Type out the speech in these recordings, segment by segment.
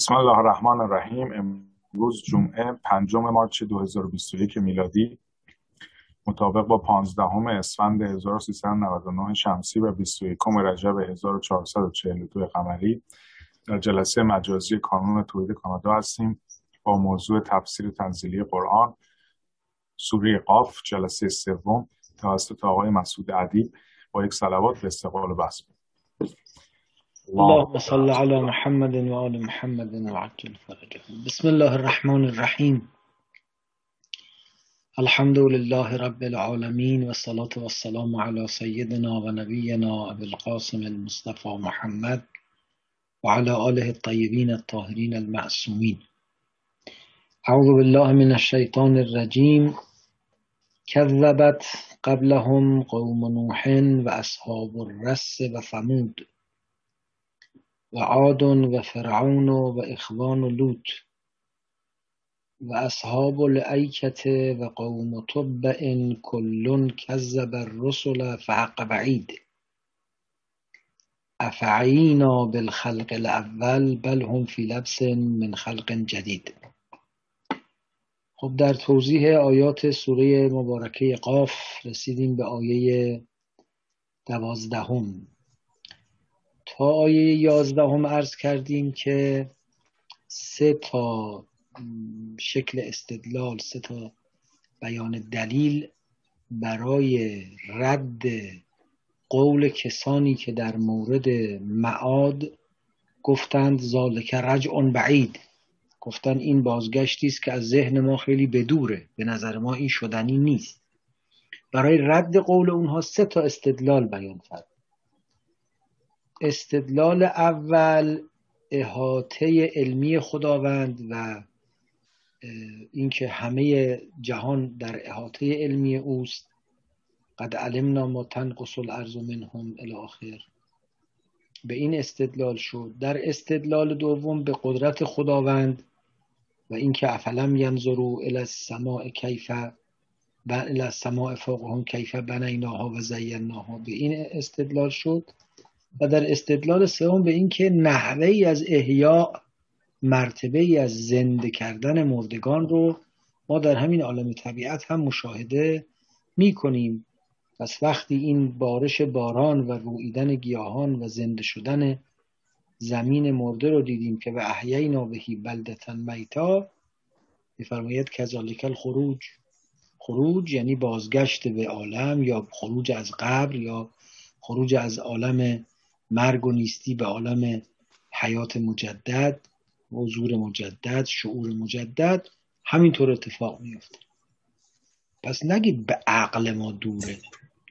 بسم الله الرحمن الرحیم. امروز جمعه پنجم مارچ 2021 میلادی. مطابق با 15 اسفند 1399 شمسی و 21 رجب 1442 قمری. در جلسه مجازی کانون توحید کانادا هستیم با موضوع تفسیر تنزیلی قرآن. سوره قاف جلسه سوم توسط آقای مسعود ادیب با یک صلوات به استقبال بحث. اللهم صل على محمد وآل محمد وعجل فرجهم بسم الله الرحمن الرحيم. الحمد لله رب العالمين والصلاة والسلام على سيدنا ونبينا أبي القاسم المصطفى محمد وعلى آله الطيبين الطاهرين المعصومين. أعوذ بالله من الشيطان الرجيم. كذبت قبلهم قوم نوح وأصحاب الرس وثمود. و عاد و فرعون و اخوان لوط. و اصحاب الایکت و قوم تبع کل کذب الرسل فحق بعید. افعینا بالخلق الاول بل هم فی لبس من خلق جدید. خب در توضیح آیات سوره مبارکه قاف رسیدیم به آیه دوازدهم. تا آیه یازدهم عرض کردیم که سه تا شکل استدلال سه تا بیان دلیل برای رد قول کسانی که در مورد معاد گفتند ذالک رجع بعید. گفتن این بازگشتی است که از ذهن ما خیلی بدوره. به نظر ما این شدنی نیست. برای رد قول اونها سه تا استدلال بیان فرد استدلال اول احاطه علمی خداوند و اینکه همه جهان در احاطه علمی اوست. قد علمنا ما تنقص الارض منهم الی آخر. به این استدلال شد. در استدلال دوم به قدرت خداوند و اینکه افلم ینظروا الی السماء کیف الی السماء فوقهم کیف بنیناها و زیناها. به این استدلال شد. و در استدلال سوم به اینکه نحوه ای از احیاء مرتبه ای از زنده کردن مردگان رو ما در همین عالم طبیعت هم مشاهده می کنیم پس وقتی این بارش باران و رویدن گیاهان و زنده شدن زمین مرده رو دیدیم که به احیینا بهی بلدتن میتا میفرماید کذالک الخروج. خروج یعنی بازگشت به عالم یا خروج از قبر یا خروج از عالم مرگ و نیستی به عالم حیات مجدد حضور مجدد شعور مجدد همینطور اتفاق میفته پس نگید به عقل ما دوره.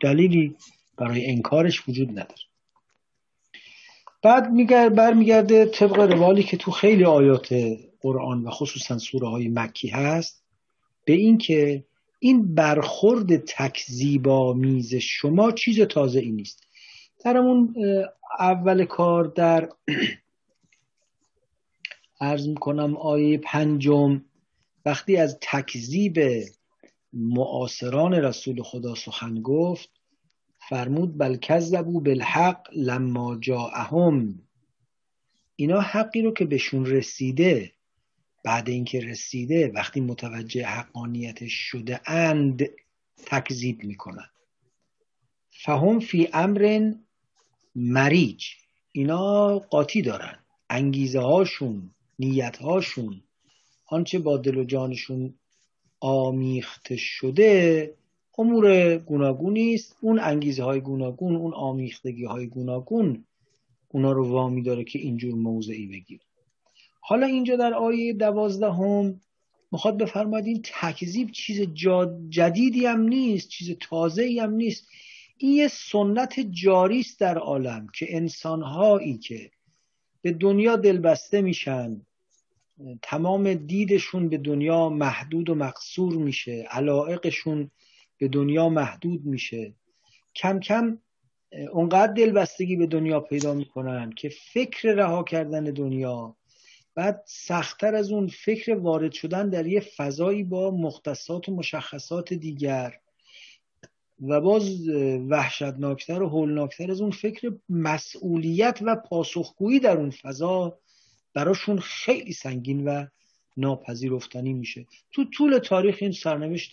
دلیلی برای انکارش وجود نداره. بعد برمیگرده طبق روالی که تو خیلی آیات قرآن و خصوصا سوره های مکی هست به اینکه این برخورد تکذیبا میز شما چیز تازه ای نیست. در اون اول کار در ارز می‌کنم آیه پنجم وقتی از تکذیب معاصران رسول خدا سخن گفت فرمود بل کذبوا بالحق لما جاءهم. اینا حقی رو که بهشون رسیده بعد اینکه رسیده وقتی متوجه حقانیتش شده اند تکذیب می‌کنن. فهم فی امر مریج. اینا قاطی دارن. انگیزه هاشون نیت هاشون. آنچه با دل و جانشون آمیخته شده امور گوناگونی است. اون انگیزه های گوناگون اون آمیختگی های گوناگون اونا رو وامی داره که اینجور موضعی بگیر حالا اینجا در آیه دوازدهم می‌خواد بفرماید این تکذیب چیز جدیدی هم نیست چیز تازه هم نیست. این یه سنت جاری است در عالم که انسانهایی که به دنیا دلبسته میشن تمام دیدشون به دنیا محدود و مقصور میشه علائقشون به دنیا محدود میشه. کم کم اونقدر دلبستگی به دنیا پیدا می‌کنن که فکر رها کردن دنیا بعد سختتر از اون فکر وارد شدن در یه فضایی با مختصات و مشخصات دیگر. و باز وحشتناکتر و هولناکتر از اون فکر مسئولیت و پاسخگویی در اون فضا براشون خیلی سنگین و ناپذیرفتنی میشه. تو طول تاریخ این سرنوشت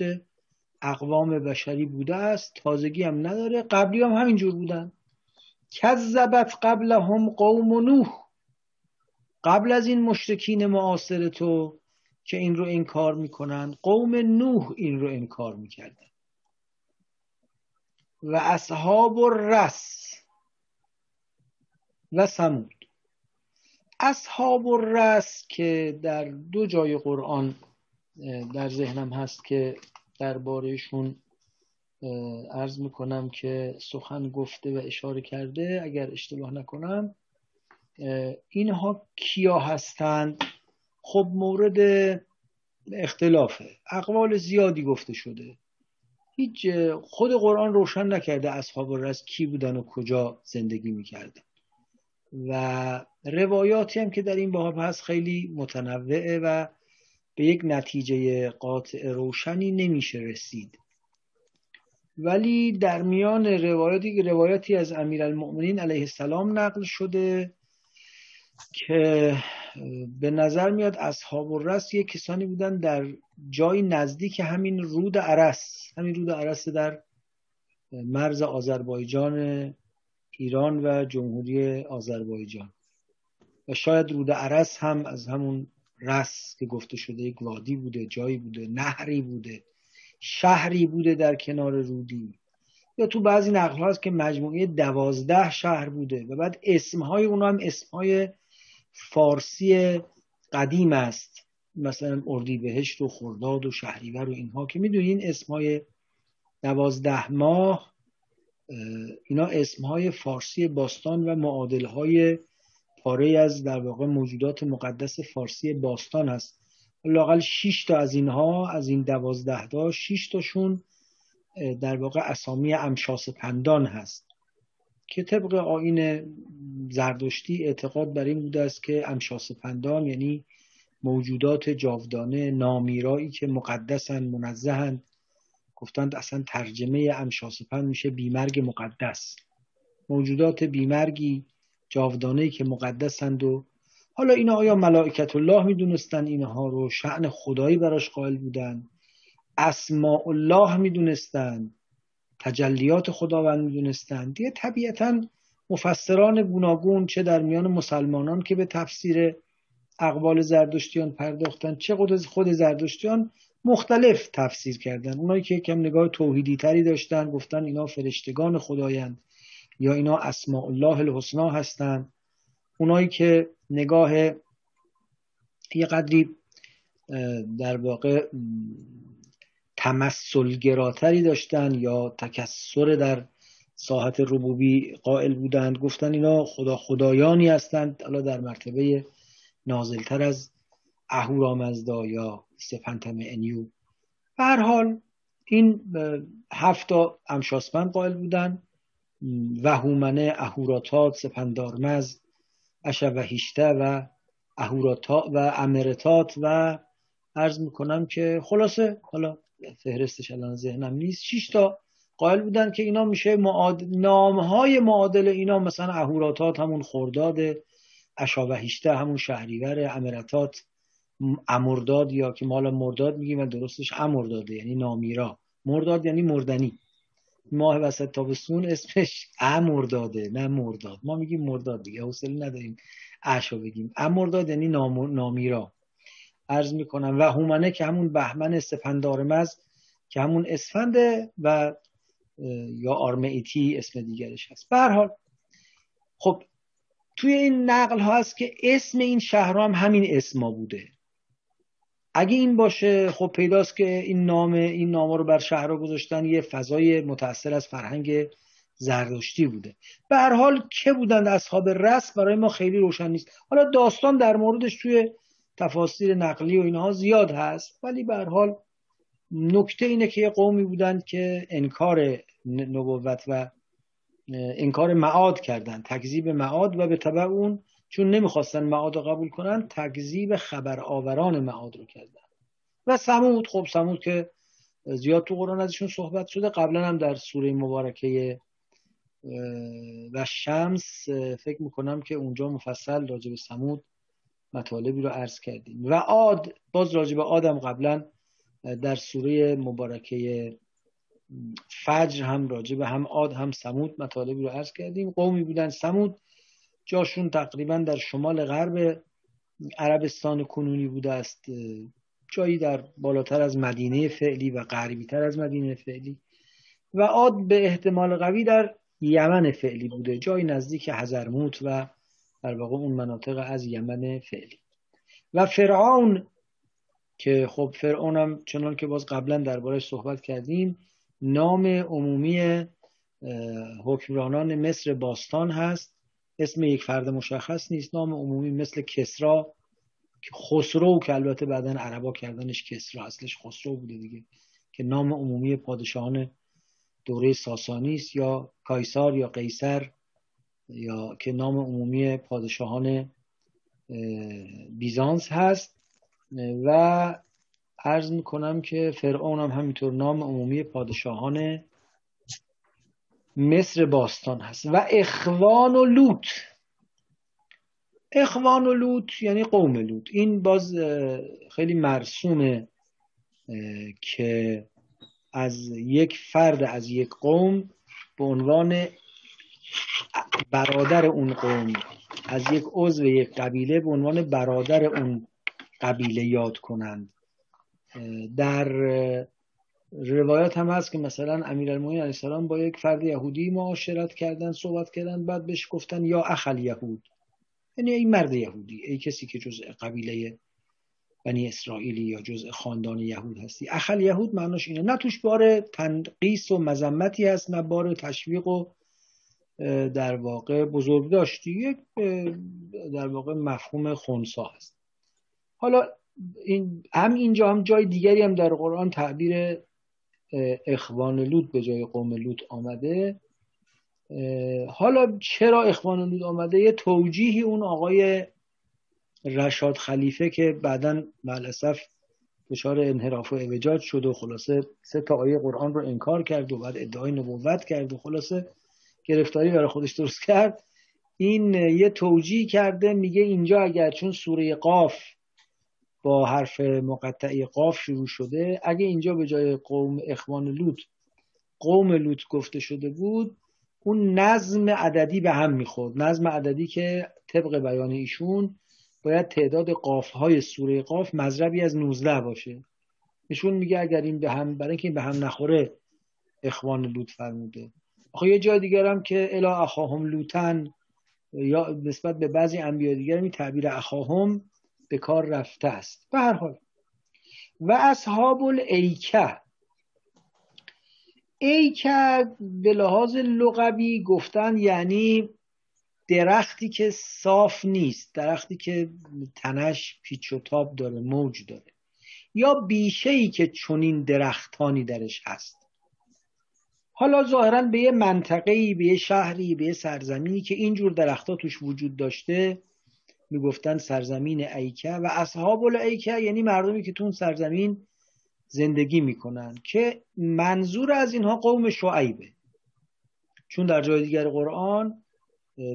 اقوام بشری بوده است تازگی هم نداره قبلی هم همینجور بودن. کذبت قبل هم قوم نوح. قبل از این مشرکین معاصر تو که این رو انکار می‌کنن قوم نوح این رو انکار می‌کردن. و اصحاب رس و سمود اصحاب الرس که در دو جای قرآن در ذهنم هست که دربارهشون عرض می‌کنم که سخن گفته و اشاره کرده اگر اشتباه نکنم اینها کیا هستند خب مورد اختلافه. اقوال زیادی گفته شده. هیچ خود قرآن روشن نکرده اصحاب الرس کی بودن و کجا زندگی می‌کردن. و روایاتی هم که در این باب هست خیلی متنوعه و به یک نتیجه قاطع روشنی نمیشه رسید. ولی در میان روایاتی روایاتی از امیرالمؤمنین علیه السلام نقل شده که به نظر میاد اصحاب الرس یک کسانی بودن در جای نزدیک همین رود عرس. همین رود عرس در مرز آذربایجان ایران و جمهوری آذربایجان. و شاید رود عرس هم از همون رس که گفته شده یک وادی بوده جایی بوده نهری بوده شهری بوده در کنار رودی. یا تو بعضی نقل هاست که مجموعه دوازده شهر بوده و بعد اسمهای اونا هم اسمهای فارسی قدیم است. مثلا اردیبهشت و خرداد و شهریور و اینها که می‌دونین اسمهای دوازده ماه اینا اسمهای فارسی باستان و معادلهای پاره از در واقع موجودات مقدس فارسی باستان هست لاقل 6 تا از اینها از این دوازده تا 6 تاشون در واقع اسامی امشاس پندان هست. که طبق آین زردشتی اعتقاد بر این بوده است که امشاس پندان یعنی موجودات جاودانه نامیرایی که مقدسن منزهند گفتند اصلا ترجمه امشاسپن میشه بیمرگ مقدس. موجودات بیمرگی جاودانه که مقدسند و حالا اینا آیا ملائکت الله می‌دونستن اینها رو؟ شعن خدایی براش قائل بودن. اسماء الله می‌دونستن. تجلیات خداوند می‌دونستن دیگه طبیعتا مفسران گوناگون چه در میان مسلمانان که به تفسیر اقوال زردشتیان پرداختن چه خود زردشتیان مختلف تفسیر کردن اونایی که کم نگاه توحیدی تری داشتن گفتن اینا فرشتگان خدایند یا اینا اسماء الله الحسنا هستند. اونایی که نگاه یه قدری در واقع تمثلگراتری داشتن یا تکسر در ساحت ربوبی قائل بودند. گفتن اینا خدا خدایانی هستند. حالا در مرتبه نازلتر از اهورامزدا یا سپنتم انیو. به هر حال این هفتا امشاسپند قائل بودن. وهومنه اهوراتات سپندارمز اشوهیشته و اهوراتا و امرتات و عرض می‌کنم که خلاصه حالا فهرستش الان ذهنم نیست. 6 تا قائل بودن که اینا میشه معاد... نامهای معادل اینا مثلا اهوراتات همون خرداد اشاوهیشته همون شهریور امرتات امرداد یا که مالا مرداد میگیم و درستش امرداده یعنی نامیرا. مرداد یعنی مردنی. ماه وسط تابستون اسمش امرداده نه مرداد. ما میگیم مرداد دیگه حوصله نداریم. اشا بگیم. امرداد یعنی نامیرا. عرض می‌کنم. و هومنه که همون بهمن سپندارمز که همون اسفنده و یا آرمئیتی اسم دیگرش هست. به حال خب توی این نقل ها هست که اسم این شهر هم همین اسما بوده. اگه این باشه خب پیداست که این نام این نام رو بر شهرها گذاشتن یه فضای متأثر از فرهنگ زردشتی بوده. به هر حال که بودند اصحاب رس برای ما خیلی روشن نیست. حالا داستان در موردش توی تفاسیر نقلی و اینها زیاد هست ولی به حال نکته اینه که یه قومی بودند که انکار نبوت و انکار معاد کردند تکذیب معاد و به طبع اون چون نمی‌خواستن معاد رو قبول کنن تکذیب خبر آوران معاد رو کردن. و سمود خب سمود که زیاد تو قرآن ازشون صحبت شده قبلا هم در سوره مبارکه و شمس فکر می‌کنم که اونجا مفصل راجع به سمود مطالبی رو عرض کردیم. و عاد باز راجع به آدم قبلا در سوره مبارکه فجر هم راجع به هم عاد هم سمود مطالبی رو عرض کردیم. قومی بودن سمود جاشون تقریبا در شمال غرب عربستان کنونی بوده است. جایی در بالاتر از مدینه فعلی و غربی تر از مدینه فعلی. و عاد به احتمال قوی در یمن فعلی بوده جایی نزدیک حضرموت و در واقع اون مناطق از یمن فعلی. و فرعون که خب فرعون هم چنان که باز قبلا دربارش صحبت کردیم نام عمومی حکمرانان مصر باستان هست. اسم یک فرد مشخص نیست. نام عمومی مثل کسرا خسرو که البته بعدا عربا کردنش کسرا اصلش خسرو بوده دیگه که نام عمومی پادشاهان دوره ساسانی است یا کایسار یا قیصر. یا که نام عمومی پادشاهان بیزانس هست. و عرض می‌کنم که فرعون هم همینطور نام عمومی پادشاهان مصر باستان هست. و اخوان و لوط. اخوان و لوط یعنی قوم لوط. این باز خیلی مرسومه که از یک فرد از یک قوم به عنوان برادر اون قوم. از یک عضو یک قبیله به عنوان برادر اون قبیله یاد کنند. در روایات هم هست که مثلا امیرالمومنین علیه السلام با یک فرد یهودی معاشرت کردن صحبت کردن بعد بهش گفتن یا اخل یهود یعنی این مرد یهودی ای کسی که جزء قبیله بنی اسرائیلی یا جزء خاندان یهود هستی. اخل یهود معناش اینه. نه توش بار تنقیس و مذمتی هست نه بار تشویق و در واقع بزرگ داشتی یک در واقع مفهوم خونسا هست. حالا این هم اینجا هم جای دیگری هم در قرآن تعبیر اخوان لوط به جای قوم لوط آمده. حالا چرا اخوان لوط آمده؟ یه توجیهی اون آقای رشاد خلیفه که بعدا ملسف دچار انحراف و اعوجاج شد و خلاصه سه تا آیه قرآن رو انکار کرد و بعد ادعای نبوت کرد و خلاصه گرفتاری برای خودش درست کرد. این یه توجیه کرده میگه اینجا اگر چون سوره قاف با حرف مقطعی قاف شروع شده اگه اینجا به جای قوم اخوان لوط قوم لوط گفته شده بود اون نظم عددی به هم می‌خورد. نظم عددی که طبق بیان ایشون باید تعداد قاف های سوره قاف مذربی از 19 باشه. ایشون میگه اگر این به هم برای اینکه این به هم نخوره اخوان لوط فرموده. آخه یه جای دیگر هم که الا اخاهم لوتن یا نسبت به بعضی انبیا دیگر می تعبیر اخاهم به کار رفته است. به هر حال. و اصحاب الایکه ایکه به لحاظ لغوی گفتن یعنی درختی که صاف نیست درختی که تنش پیچ و تاب داره موج داره. یا بیشه ای که چنین درختانی درش هست. حالا ظاهرا به یه منطقه به یه شهری به یه سرزمینی که اینجور درختها توش وجود داشته می‌گفتن سرزمین ایکه و اصحاب الایکه یعنی مردمی که تو اون سرزمین زندگی می‌کنن که منظور از اینها قوم شعیبه. چون در جای دیگر قرآن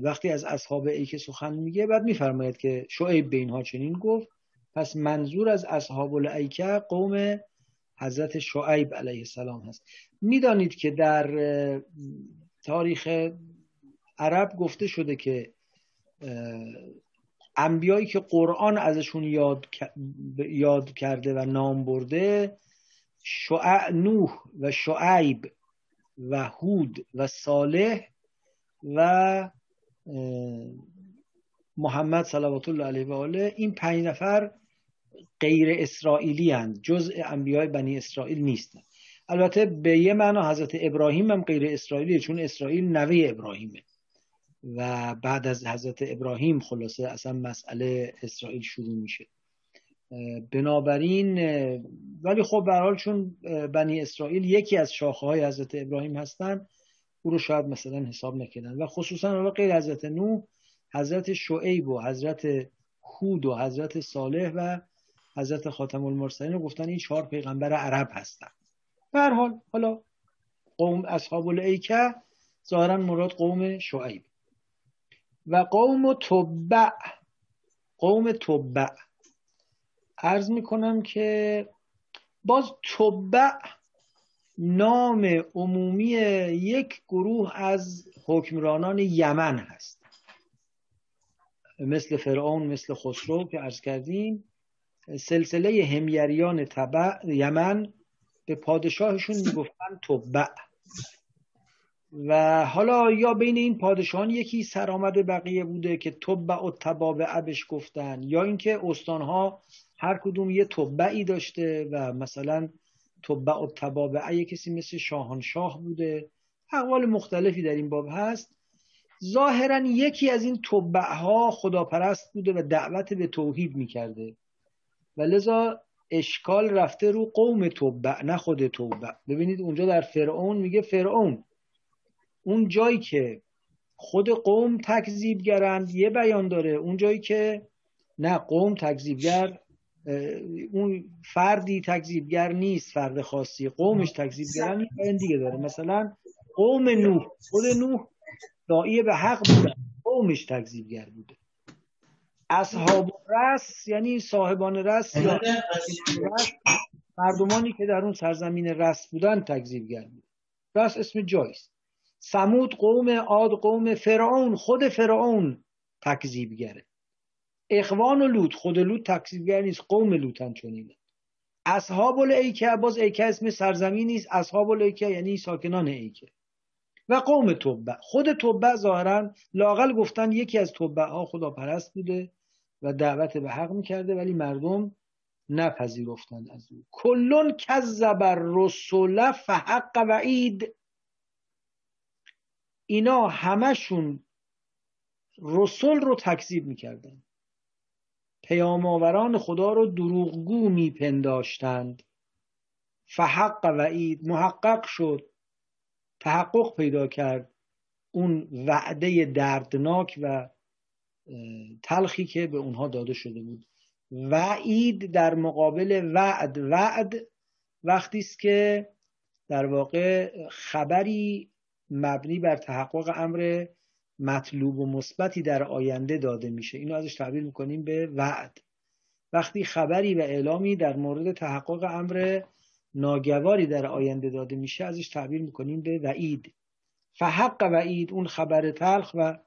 وقتی از اصحاب ایکه سخن میگه بعد میفرماید که شعیب به اینها چنین گفت. پس منظور از اصحاب الایکه قوم حضرت شعیب علیه السلام هست. می‌دانید که در تاریخ عرب گفته شده که انبیایی که قرآن ازشون یاد, یاد کرده و نام برده شعع نوح و شعیب و هود و صالح و محمد صلوات الله علیه و آله این پنج نفر غیر اسرائیلی هند جزء انبیای بنی اسرائیل نیستند البته به یه معنا حضرت ابراهیم هم غیر اسرائیلیه چون اسرائیل نوه ابراهیمه. و بعد از حضرت ابراهیم خلاصه اصلا مسئله اسرائیل شروع میشه. بنابراین ولی خب به حال چون بنی اسرائیل یکی از شاخه های حضرت ابراهیم هستن او رو شاید مثلا حساب نکردن. و خصوصا غیر حضرت نوح حضرت شعیب و حضرت هود و حضرت صالح و حضرت خاتم المرسلین گفتن این چهار پیغمبر عرب هستن. به حال حالا قوم اصحاب الایکه ظاهرا مراد قوم شعیب. و قوم تبع قوم تبع. عرض می‌کنم که باز تبع نام عمومی یک گروه از حکمرانان یمن هست. مثل فرعون مثل خسرو که عرض کردیم سلسله همیریان تبع یمن به پادشاهشون می‌گفتن تبع و حالا یا بین این پادشاهان یکی سرآمد بقیه بوده که تبع و تبابع بهش گفتن یا اینکه استانها هر کدوم یه تبعی داشته و مثلا تبع و تبابع یه کسی مثل شاهنشاه بوده. اقوال مختلفی در این باب هست. ظاهرا یکی از این تبعها خداپرست بوده و دعوت به توحید می‌کرده. و لذا اشکال رفته رو قوم تبع نه خود تبع ببینید اونجا در فرعون میگه فرعون. اون جایی که خود قوم تکذیبگرند یه بیان داره. اون جایی که نه قوم تکذیبگر اون فردی تکذیبگر نیست فرد خاصی. قومش تکذیبگرن این دیگه داره. مثلا قوم نوح. خود نوح دایی به حق بوده. قومش تکذیبگر بوده. اصحاب رس یعنی صاحبان رس یا مردمانی که در اون سرزمین رس بودن تکذیبگر بود رس اسم جایست سمود قوم عاد قوم فرعون خود فرعون تکذیبگره اخوان و لوط خود لوط تکذیبگر نیست قوم لوطن چنینه اصحاب الایکه باز ایکه اسم سرزمین نیست اصحاب الایکه یعنی ساکنان ایکه و قوم تبع خود تبع ظاهرا لاقل گفتن یکی از تبع ها خداپرست بوده. و دعوت به حق می‌کرده ولی مردم نپذیرفتند از او. کلون کذب الرسل فحق وعید. اینا همشون رسول رو تکذیب می‌کردن. پیام آوران خدا رو دروغگو میپنداشتند. فحق وعید محقق شد. تحقق پیدا کرد. اون وعده دردناک و تلخی که به اونها داده شده بود. وعید در مقابل وعد وعد وقتی است که در واقع خبری مبنی بر تحقق امر مطلوب و مثبتی در آینده داده میشه. اینو ازش تعبیر می‌کنیم به وعد. وقتی خبری و اعلامی در مورد تحقق امر ناگواری در آینده داده میشه ازش تعبیر می‌کنیم به وعید. فحق وعید اون خبر تلخ و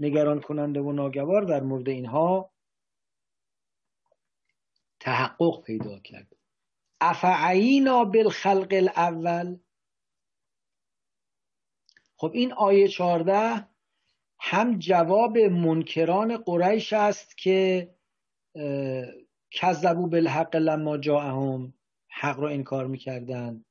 نگران کننده و ناگوار در مورد اینها تحقق پیدا کرد. افعینا بالخلق الاول؟ خب این آیه 14 هم جواب منکران قریش است که کذبو بالحق لما جاءهم. حق رو انکار می‌کردن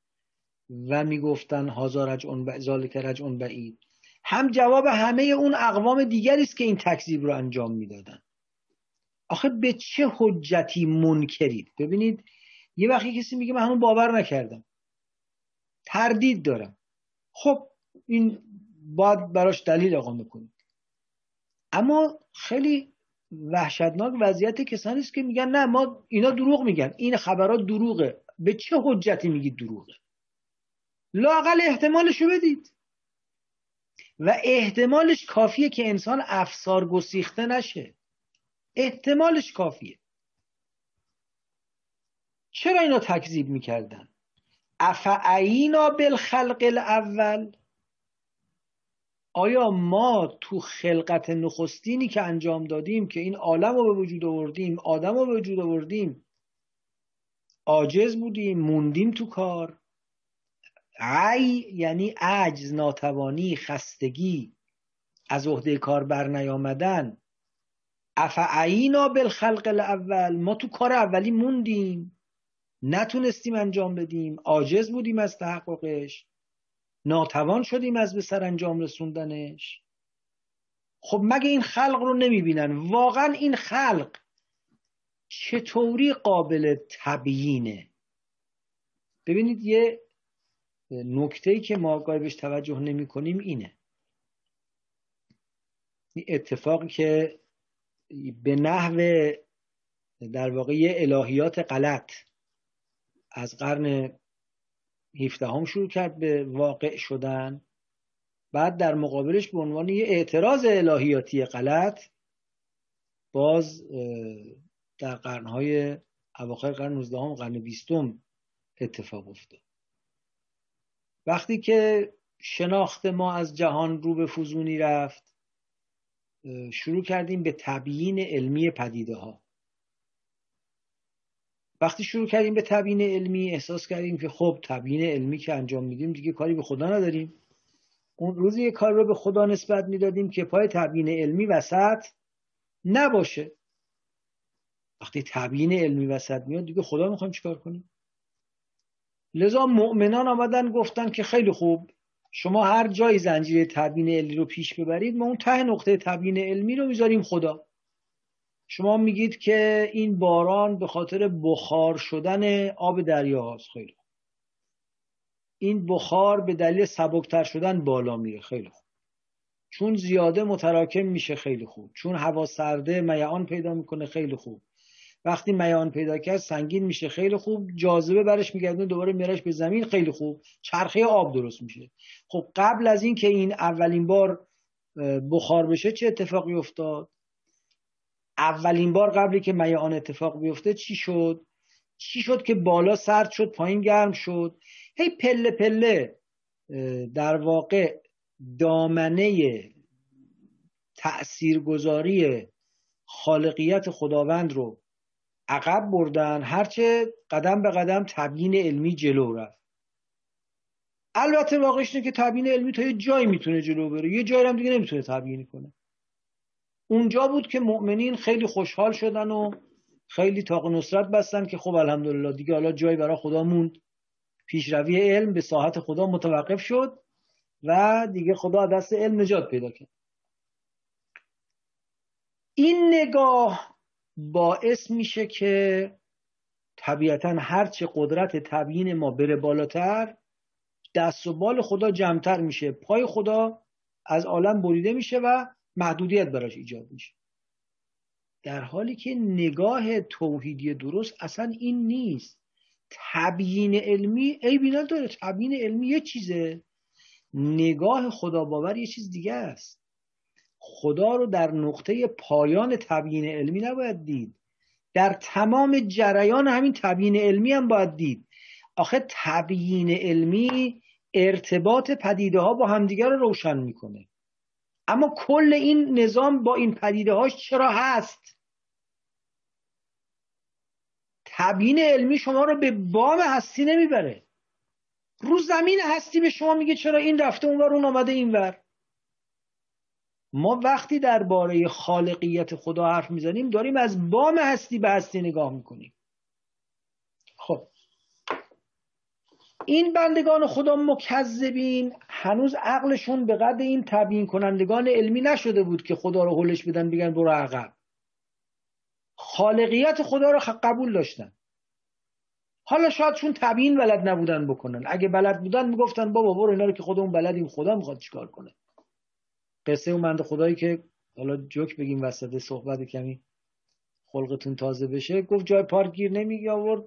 و می‌گفتن هازا رجعون بعید. هم جواب همه اون اقوام دیگری است که این تکذیب رو انجام می‌دادن. آخه به چه حجتی منکرید؟ ببینید یه وقتی کسی میگه من همون باور نکردم. تردید دارم. خب این باید براش دلیل اقامه کنید. اما خیلی وحشتناک وضعیت کسانی است که میگن نه ما اینا دروغ میگن. این خبرات دروغه. به چه حجتی میگید دروغه؟ لاقل احتمالشو بدید. و احتمالش کافیه که انسان افسار گسیخته نشه. احتمالش کافیه. چرا اینا تکذیب می‌کردن؟ افعینا بالخلق الاول. آیا ما تو خلقت نخستینی که انجام دادیم که این عالم رو به وجود آوردیم آدم رو به وجود آوردیم عاجز بودیم موندیم تو کار؟ عی یعنی عجز ناتوانی خستگی از عهده کار بر نیامدن. افعینا بالخلق الاول؟ ما تو کار اولی موندیم. نتونستیم انجام بدیم. عاجز بودیم از تحققش. ناتوان شدیم از به سر انجام رسوندنش. خب مگه این خلق رو نمی‌بینن؟ واقعا این خلق چطوری قابل تبیینه؟ ببینید یه نکته که ما گاهی بهش توجه نمی کنیم اینه. این اتفاقی که به نحو در واقع الهیات غلط از قرن هم شروع کرد به واقع شدن بعد در مقابلش به عنوان یه اعتراض الهیاتی غلط باز در قرنهای اواخر قرن 19 هم قرن 20 اتفاق افتاد. وقتی که شناخت ما از جهان رو به فزونی رفت شروع کردیم به تبیین علمی پدیده ها وقتی شروع کردیم به تبیین علمی احساس کردیم که خب تبیین علمی که انجام میدیم دیگه کاری به خدا نداریم. اون روزی یه کار رو به خدا نسبت می‌دادیم که پای تبیین علمی وسط نباشه. وقتی تبیین علمی وسط میاد دیگه خدا می‌خوایم چیکار کنیم؟ لذا مؤمنان آمدن گفتن که خیلی خوب شما هر جای زنجیره تبیین علمی رو پیش ببرید ما اون ته نقطه تبیین علمی رو می‌ذاریم خدا. شما میگید که این باران به خاطر بخار شدن آب دریا هاست خیلی این بخار به دلیل سبکتر شدن بالا میره خیلی خوب. چون زیاده متراکم میشه خیلی خوب. چون هوا سرده میعان پیدا می‌کنه خیلی خوب. وقتی میان پیدا کرد سنگین میشه خیلی خوب جاذبه برش میگردونه دوباره میرش به زمین خیلی خوب. چرخه آب درست میشه. خب قبل از این که این اولین بار بخار بشه چه اتفاقی افتاد؟ اولین بار قبلی که میان اتفاق بیفته چی شد؟ چی شد که بالا سرد شد پایین گرم شد؟ هی پله پله در واقع دامنه تاثیرگذاری خالقیت خداوند رو عقب بردن هرچه قدم به قدم تبیین علمی جلو رفت. البته واقعش اینه که تبیین علمی تا یه جایی می‌تونه جلو بره. یه جایی هم دیگه نمی‌تونه تبیین کنه. اونجا بود که مؤمنین خیلی خوشحال شدن و خیلی تاق نصرت بستن که خب الحمدلله دیگه حالا جایی برای خدا موند. پیشروی علم به ساحت خدا متوقف شد و دیگه خدا دست علم نجات پیدا کرد. این نگاه باعث میشه که طبیعتا هرچه قدرت تبیین ما بره بالاتر دست و بال خدا جمعتر میشه. پای خدا از عالم بریده میشه و محدودیت براش ایجاد میشه. در حالی که نگاه توحیدی درست اصلا این نیست. تبیین علمی عیبی نداره تبیین علمی یه چیزه. نگاه خدا باور یه چیز دیگه است. خدا رو در نقطه پایان تبیین علمی نباید دید. در تمام جریان همین تبیین علمی هم باید دید. آخه تبیین علمی ارتباط پدیده ها با همدیگر رو روشن می‌کنه. اما کل این نظام با این پدیده هاش چرا هست؟ تبیین علمی شما رو به بام هستی نمی‌بره. رو زمین هستی به شما میگه چرا این رفته اونور اون آمده اینور. ما وقتی درباره خالقیت خدا حرف می‌زنیم داریم از بام هستی به هستی نگاه می‌کنیم. خب. این بندگان خدا مکذبین هنوز عقلشون به قدر این تبیین کنندگان علمی نشده بود که خدا رو حلش بدن بگن برو عقب. خالقیت خدا رو قبول داشتن. حالا شاید چون تبیین بلد نبودن بکنن. اگه بلد بودن می‌گفتن بابا برو اینا رو که خودمون بلدیم خدا می‌خواد چیکار کنه؟ قصه اون بنده خدایی که حالا جوک بگیم وسط صحبت کمی خلقتون تازه بشه گفت جای پارک گیر نمیگی آورد.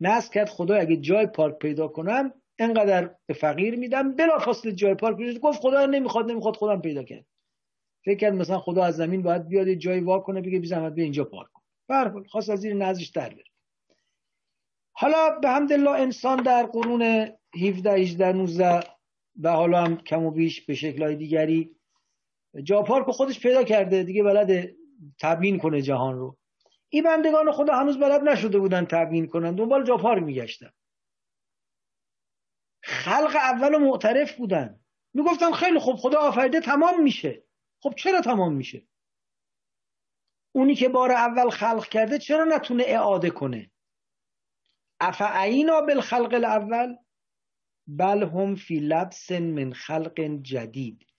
نست کرد خدا اگه جای پارک پیدا کنم انقدر به فقیر میدم بلا فاصله جای پارک پیدا گفت خدا نمی‌خواد نمی‌خواد خودم پیدا کرد فکر کرد مثلا خدا از زمین باید بیاد جای وا کنه بگه بی زحمت بیا اینجا پارک کن. به خواست از زیر نزش در بره. حالا به حمد انسان در قرون 17 18 19 و حالا هم کم و بیش به شکلهای دیگری جاپارک خودش پیدا کرده دیگه بلد تبیین کنه جهان رو. این بندگان خدا هنوز بلد نشده بودن تبیین کنن دنبال جاپارک میگشتن. خلق اول معترف بودن. می‌گفتن خیلی خوب خدا آفریده تمام میشه. خب چرا تمام میشه؟ اونی که بار اول خلق کرده چرا نتونه اعاده کنه؟ افعینا بالخلق الاول؟ بل هم فی لبس من خلق جدید.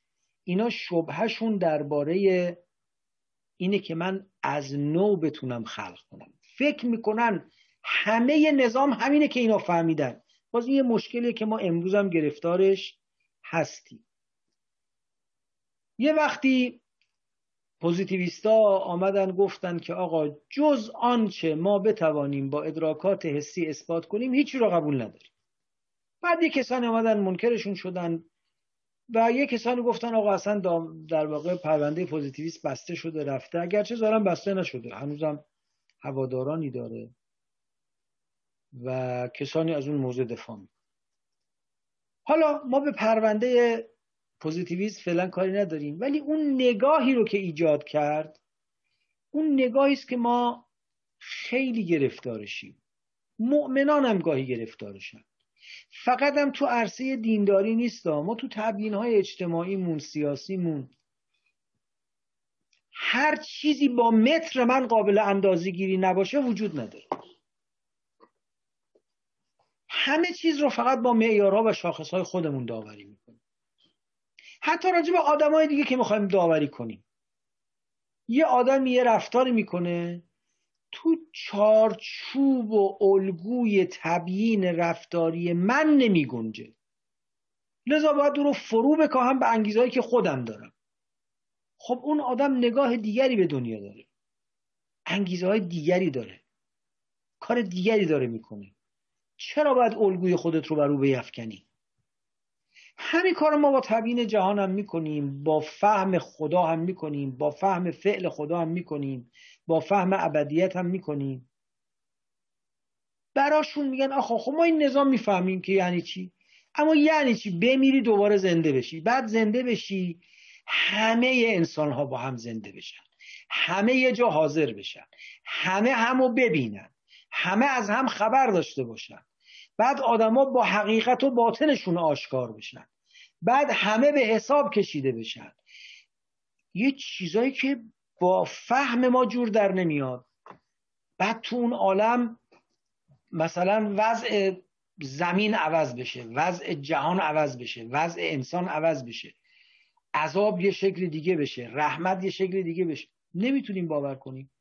اینا شبهشون درباره اینه که من از نو بتونم خلق کنم. فکر می‌کنن همه نظام همینه که اینا فهمیدن. باز این یه مشکلیه که ما امروز هم گرفتارش هستیم. یه وقتی پوزیتیویستا آمدن گفتن که آقا جز آنچه ما بتوانیم با ادراکات حسی اثبات کنیم هیچی رو قبول نداریم. بعد یه کسانی آمدن منکرشون شدن. و یه کسانی گفتن آقا اصلا در واقع پرونده پوزیتیویست بسته شده رفته. اگرچه ظاهرا بسته نشده. هنوزم هوادارانی داره و کسانی از اون موضوع دفاع می حالا ما به پرونده پوزیتیویست فعلا کاری نداریم ولی اون نگاهی رو که ایجاد کرد اون نگاهی است که ما خیلی گرفتارشیم. مؤمنان هم گاهی گرفتارشن. فقط هم تو عرصه دینداری نیست ما تو تبیین های اجتماعیمون سیاسیمون هر چیزی با متر من قابل اندازه گیری نباشه وجود نداره. همه چیز رو فقط با معیارها و شاخصهای خودمون داوری می‌کنیم. حتی راجع به آدمای دیگه که می‌خوایم داوری کنیم. یه آدم یه رفتاری می‌کنه تو چارچوب و الگوی تبیین رفتاری من نمی گنجه لذا باید رو فرو بکاهم به انگیزهایی که خودم دارم. خب اون آدم نگاه دیگری به دنیا داره. انگیزه های دیگری داره. کار دیگری داره می‌کنه. چرا باید الگوی خودت رو بر او بیفکنی همین کار ما با تبیین جهان هم می‌کنیم با فهم خدا هم می‌کنیم با فهم فعل خدا هم می‌کنیم با فهم ابدیت هم می‌کنیم. براشون میگن آخه خب ما این نظام می‌فهمیم که یعنی چی؟ اما یعنی چی؟ بمیری دوباره زنده بشی. بعد زنده بشی همه انسان ها با هم زنده بشن. همه یه جا حاضر بشن. همه همو ببینن. همه از هم خبر داشته باشن. بعد آدما با حقیقت و باطنشون آشکار بشن. بعد همه به حساب کشیده بشن. یه چیزایی که با فهم ما جور در نمیاد. بعد تو اون عالم مثلا وضع زمین عوض بشه وضع جهان عوض بشه وضع انسان عوض بشه. عذاب یه شکل دیگه بشه رحمت یه شکل دیگه بشه. نمی‌تونیم باور کنیم.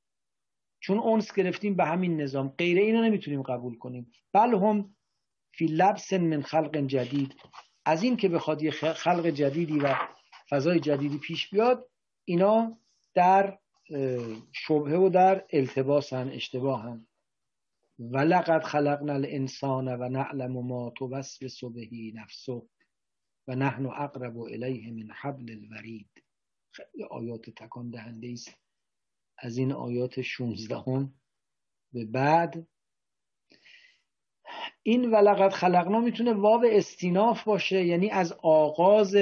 چون اونس گرفتیم به همین نظام. غیر اینو نمی‌تونیم قبول کنیم. بل هم فی لبس من خلق جدید. از این که بخواد یه خلق جدیدی و فضای جدیدی پیش بیاد اینا در شبهه و در التباسن اشتباهن. ولقد خلقنا الانسان و نعلم ما توسوس بهی نفسه و نحن اقرب الیه من حبل الورید. خیلی آیات تکان دهنده است. از این آیات 16 به بعد این ولقد خلقنا می‌تونه واو استیناف باشه یعنی از آغاز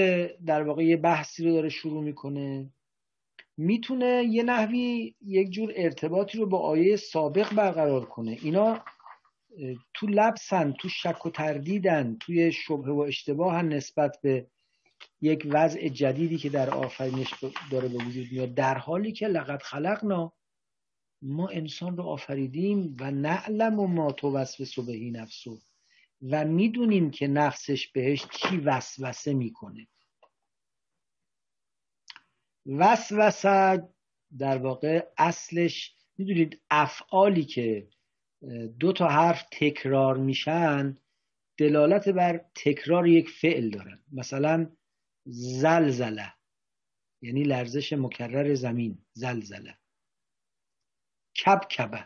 در واقع یه بحثی رو داره شروع می‌کنه. می‌تونه یه نحوی یک جور ارتباطی رو با آیه سابق برقرار کنه. اینا تو لبسن تو شک و تردیدن توی شبه و اشتباه نسبت به یک وضع جدیدی که در آفرینش داره به وجود میاد. در حالی که لقد خلقنا ما انسان رو آفریدیم و نعلم و ما تو وسوسه بهی نفسو و می‌دونیم که نفسش بهش چی وسوسه می‌کنه. وسوسه در واقع اصلش می‌دونید افعالی که دو تا حرف تکرار میشن دلالت بر تکرار یک فعل دارن. مثلا زلزله یعنی لرزش مکرر زمین زلزله. کبکبه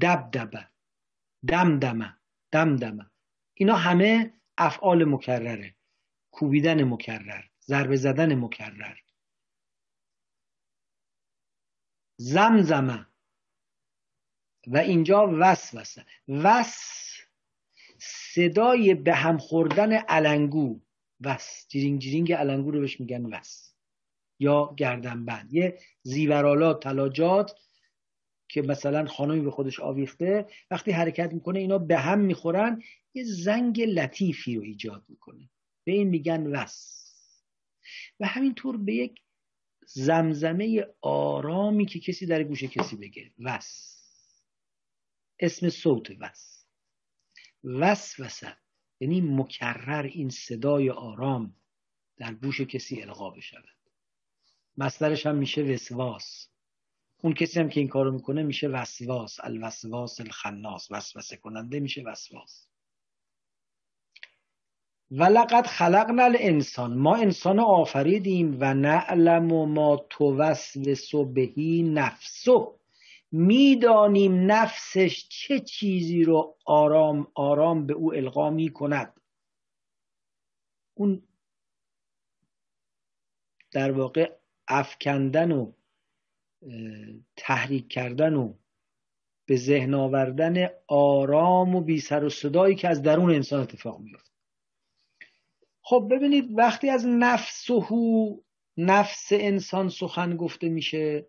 دبدبه دمدمه دمدمه. اینا همه افعال مکرره. کوبیدن مکرر ضربه زدن مکرر. زمزمه. و اینجا وسوسه وس صدای به هم خوردن علنگو. وس. جیرینگ جیرینگ علنگو رو بهش میگن وس. یا گردنبند. یه زیورالات تلاجات که مثلا خانمی به خودش آویخته وقتی حرکت می‌کنه اینا به هم می‌خورن یه زنگ لطیفی رو ایجاد می‌کنه. به این میگن وس و همینطور به یک زمزمه آرامی که کسی در گوش کسی بگه. وس. اسم صوت وس. وسوسه یعنی مکرر این صدای آرام در گوش کسی القا بشود. مصدرش هم میشه وسواس. اون کسی هم که این کارو می‌کنه میشه وسواس الوسواس الخناس. وسوسه کننده میشه وسواس. ولقد خلقنا الانسان. ما انسان آفریدیم و نعلم ما توسوس بهی نفسو می‌دانیم نفسش چه چیزی رو آرام آرام به او القا می کند اون در واقع افکندن و تحریک کردن و به ذهن آوردن آرام و بی سر و صدایی که از درون انسان اتفاق میفته خب ببینید وقتی از نفس و نفس انسان سخن گفته میشه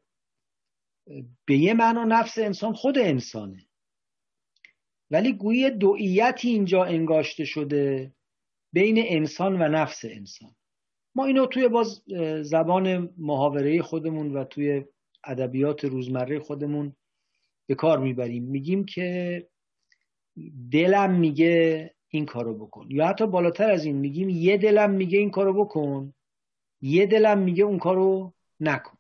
به یه معنا نفس انسان خود انسانه. ولی گویی دوئیتی اینجا انگاشته شده بین انسان و نفس انسان. ما اینو توی باز زبان محاوره خودمون و توی ادبیات روزمره خودمون به کار می‌بریم. میگیم که دلم میگه این کارو بکن. یا حتی بالاتر از این میگیم یه دلم میگه این کارو بکن. یه دلم میگه اون کارو نکن.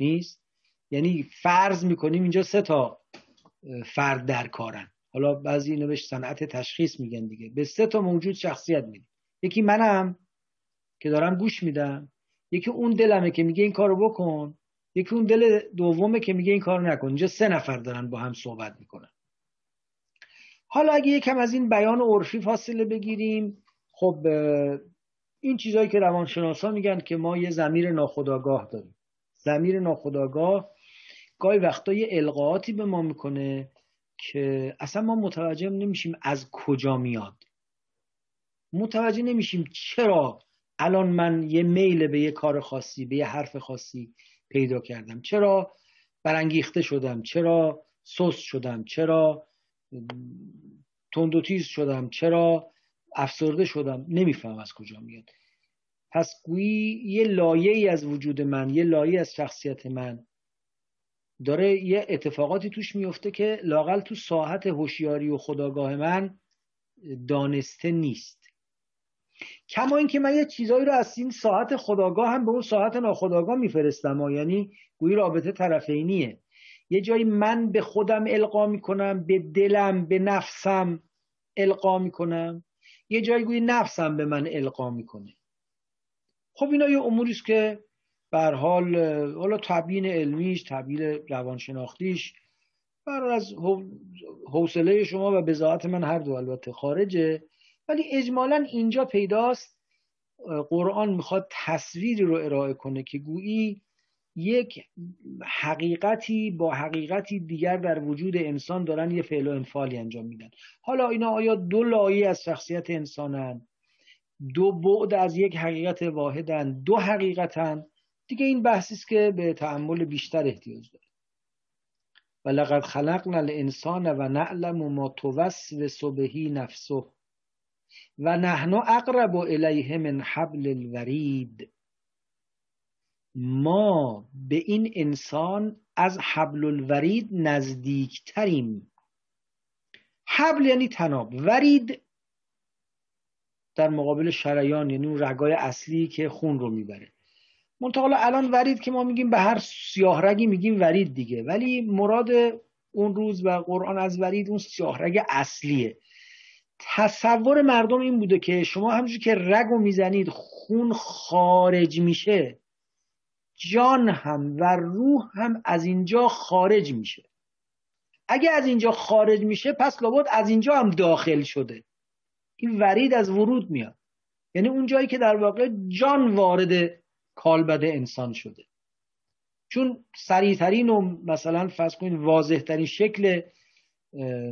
نیست؟ یعنی فرض می‌کنیم اینجا سه تا فرد در کارن. حالا بعضی بهش صنعت تشخیص میگن دیگه. به سه تا موجود شخصیت میدیم. یکی منم که دارم گوش میدم. یکی اون دلمه که میگه این کارو بکن. یکی اون دل دومه که میگه این کارو نکن. اینجا سه نفر دارن با هم صحبت می‌کنن. حالا اگه یکم از این بیان عرفی فاصله بگیریم خب این چیزهایی که روانشناسا میگن که ما یه زمیر ناخداگاه داریم. زمیر ناخداگاه گاهی وقتا یه القاعاتی به ما می‌کنه که اصلا ما متوجه نمیشیم از کجا میاد. متوجه نمیشیم چرا الان من یه میل به یه کار خاصی به یه حرف خاصی پیدا کردم. چرا برانگیخته شدم؟ چرا سست شدم؟ چرا تند و تیز شدم؟ چرا افسرده شدم؟ نمیفهم از کجا میاد. پس گویی یه لایه ای از وجود من یه لایه از شخصیت من داره یه اتفاقاتی توش میفته که لاقل تو ساحت هوشیاری و خداگاه من دانسته نیست. کما اینکه من یه چیزایی رو از این ساعت خداگاه هم به اون ساعت ناخداگاه میفرستم یعنی گویی رابطه طرفینیه. یه جایی من به خودم القا می‌کنم به دلم به نفسم القا می‌کنم. یه جایی گویی نفسم به من القا می‌کنه. خب اینا یه اموری است که بر حال حالا تبیین علمیش تبیین روانشناختیش بر از حوصله شما و بزاعت من هر دو البته خارجه. ولی اجمالا اینجا پیداست. قرآن می‌خواد تصویری رو ارائه کنه که گویی یک حقیقتی با حقیقتی دیگر در وجود انسان دارن یه فعل و انفالی انجام میدن. حالا اینا آیا دو لایه از شخصیت انسانن؟ دو بعد از یک حقیقت واحدن؟ دو حقیقتن؟ دیگه این بحثی است که به تعمل بیشتر احتیاج داره. و لقد خلقنا الانسان و نعلم ما توسوس بهی نفسه. و نحن اقرب الیه من حبل الورید. ما به این انسان از حبل الورید نزدیکتریم. حبل یعنی تناب. ورید در مقابل شریان یعنی اون رگای اصلی که خون رو می‌بره. منتقال الان ورید که ما میگیم به هر سیاه رگی میگیم ورید دیگه. ولی مراد اون روز و قرآن از ورید اون سیاه رگ اصلیه. تصور مردم این بوده که شما همچون که رگ رو می‌زنید خون خارج میشه جان هم و روح هم از اینجا خارج میشه. اگه از اینجا خارج میشه پس لابد از اینجا هم داخل شده. این ورید از ورود میاد. یعنی اون جایی که در واقع جان وارد کالبد انسان شده. چون سریعترین و مثلا فرض کنید واضح ترین شکل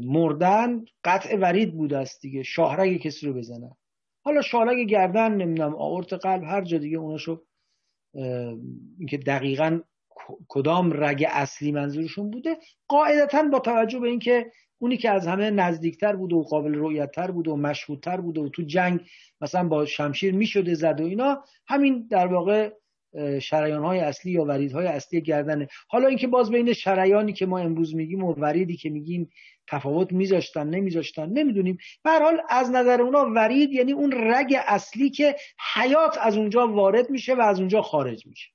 مردن قطع ورید بوده است دیگه. شاهرگ کسی رو بزنن. حالا شاهرگ گردن نمی‌دونم آورت قلب هر جا دیگه اوناشو اینکه دقیقا کدام رگ اصلی منظورشون بوده قاعدتا با توجه به اینکه اونی که از همه نزدیکتر بوده و قابل رؤیتتر بوده و مشهودتر بوده و تو جنگ مثلا با شمشیر می‌شده زد و اینا همین در واقع شریان های اصلی یا ورید های اصلی گردنه. حالا اینکه باز بین شریانی که ما امروز میگیم و وریدی که میگیم تفاوت میذاشتن نمیذاشتن نمی‌دونیم. به حال از نظر اونا ورید یعنی اون رگ اصلی که حیات از اونجا وارد میشه و از اونجا خارج میشه.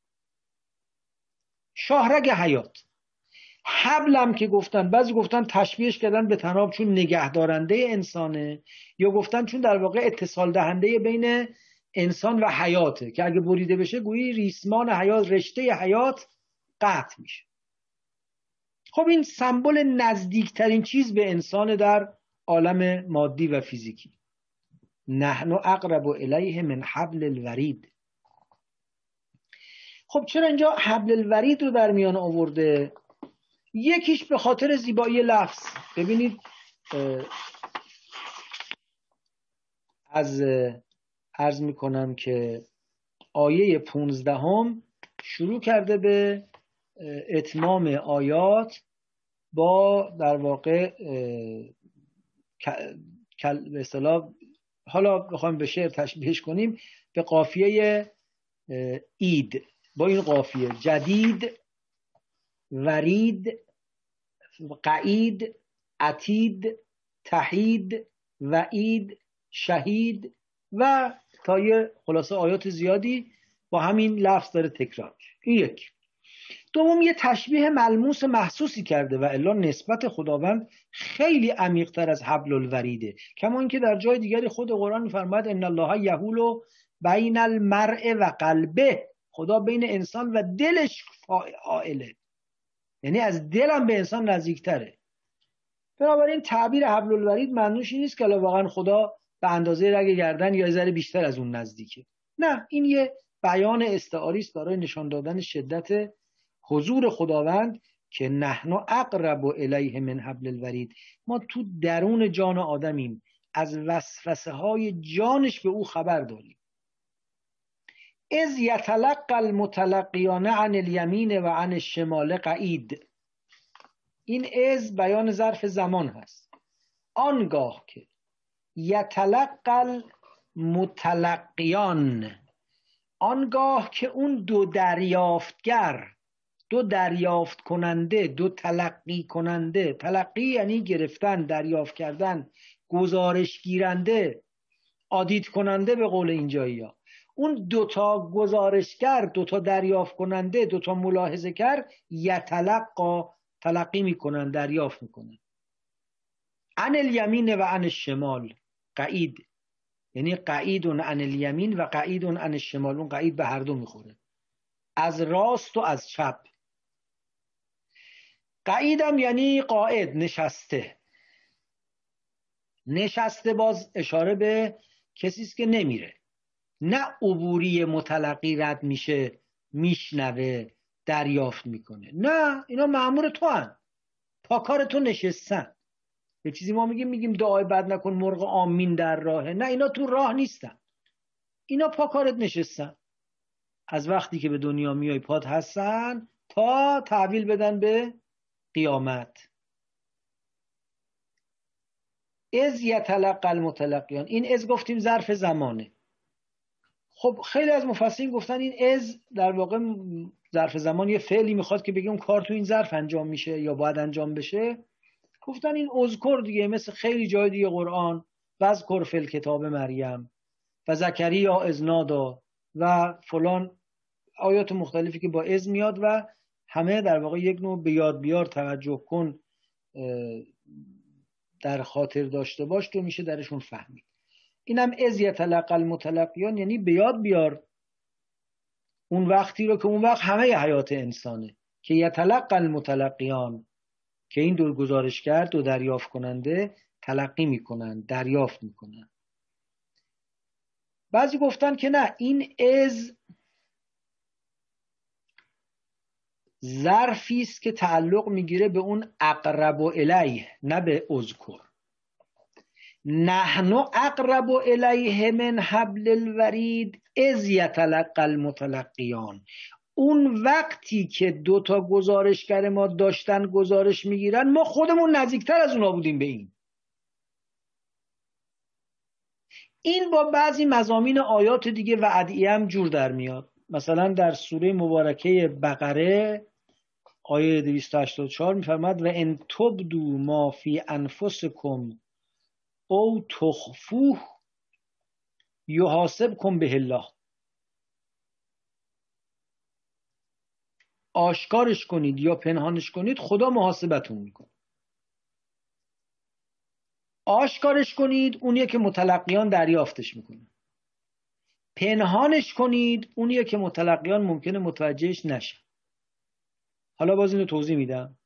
شاهرگ حیات. حبلم که گفتن بعضی گفتن تشبیهش کردن به تناب چون نگهدارنده انسانه یا گفتن چون در واقع اتصال دهنده بین انسان و حیاته که اگه بریده بشه گویی ریسمان حیات رشته حیات قطع میشه. خب این سمبل نزدیکترین چیز به انسان در عالم مادی و فیزیکی. نحن اقرب الیه من حبل الورید. خب چرا اینجا حبل الورید رو در میان آورده؟ یکیش به خاطر زیبایی لفظ. ببینید از عرض می‌کنم که آیه پونزدهم شروع کرده به اتمام آیات با در واقع به اصطلاح حالا بخوایم به شعر تشبیهش کنیم به قافیه اید با این قافیه جدید ورید قعید عتید تحید وعید شهید و تا یه خلاصه آیات زیادی با همین لفظ داره تکرار این یک. دوم یه تشبیه ملموس محسوسی کرده و الا نسبت خداوند خیلی عمیقتر از حبل الوریده. کما اینکه در جای دیگری خود قرآن میفرماید ان الله یهول بین المرء و قلبه. خدا بین انسان و دلش فائله یعنی از دلم به انسان نزدیکتره. بنابراین تعبیر حبل الورید معنوش نیست که واقعا خدا به اندازه رگ گردن یا ذره بیشتر از اون نزدیکه. نه این یه بیان استعاری است برای نشان دادن شدت حضور خداوند که نحن اقرب الیه من حبل الورید. ما تو درون جان آدمیم. از وسوسه های جانش به او خبر داریم. از یتلقى المتلقیان عن الیمین و عن الشمال قعید. این از بیان ظرف زمان هست. آنگاه که یتلقل متلقیان. آنگاه که اون دو دریافتگر دو دریافت کننده دو تلقی کننده تلقی یعنی گرفتن دریافت کردن گزارش گیرنده آدید کننده به قول اینجایی ها اون دوتا گزارشگر دوتا دریافت کننده دوتا ملاحظه کرد یتلقا تلقی می‌کنن دریافت می‌کنن. عن الیمین و عن الشمال قعید. یعنی قعید عن الیمین و قعید عن الشمال اون قعید به هر دو می‌خوره. از راست و از چپ. قعیدم یعنی قاعد نشسته. نشسته باز اشاره به کسی است که نمیره. نه عبوری متلقی رد میشه میشنوه دریافت می‌کنه. نه اینا معمور تو هن. پاکار تو نشستن. یه چیزی ما میگیم میگیم دعای بد نکن مرغ آمین در راهه. نه اینا تو راه نیستن. اینا پاکارت نشستن. از وقتی که به دنیا میای پاد هستن تا تحویل بدن به قیامت. از یتلقى المتلقیان. این از گفتیم ظرف زمانه. خب خیلی از مفسرین گفتن این از در واقع ظرف زمان یه فعلی می‌خواد که بگیم کار تو این ظرف انجام میشه یا باید انجام بشه. گفتن این اذکر دیگه مثل خیلی جای دیگه قرآن وذکر فل کتاب مریم و زکریا ازنادا و فلان آیات مختلفی که با از میاد و همه در واقع یک نوع به یاد بیار توجه کن در خاطر داشته باش تو میشه درشون فهمید. اینم از یتلقى المتلقیان یعنی به یاد بیار. اون وقتی رو که اون وقت همه حیات انسانه که یتلقى المتلقیان که این دو گزارشگر دو دریافت کننده تلقی می‌کنن دریافت می‌کنن. بعضی گفتن که نه این از ظرفی است که تعلق می‌گیره به اون اقرب و الیه نه به اذکر. نحن اقرب الیه من حبل الورید از یتلقى المتلقیان. اون وقتی که دوتا گزارشگر ما داشتن گزارش می‌گیرن ما خودمون نزدیکتر از اونا بودیم به این. این با بعضی مزامین آیات دیگه و ادعیه هم جور در میاد. مثلا در سوره مبارکه بقره آیه 284 میفرماد و ان تبدو ما فی انفسکم او تخفوه یحاسب کن به الله. آشکارش کنید یا پنهانش کنید خدا محاسبتون می‌کنه. آشکارش کنید اونیه که متلقیان دریافتش می‌کنه. پنهانش کنید اونیه که متلقیان ممکنه متوجهش نشن. حالا باز اینو توضیح میدم.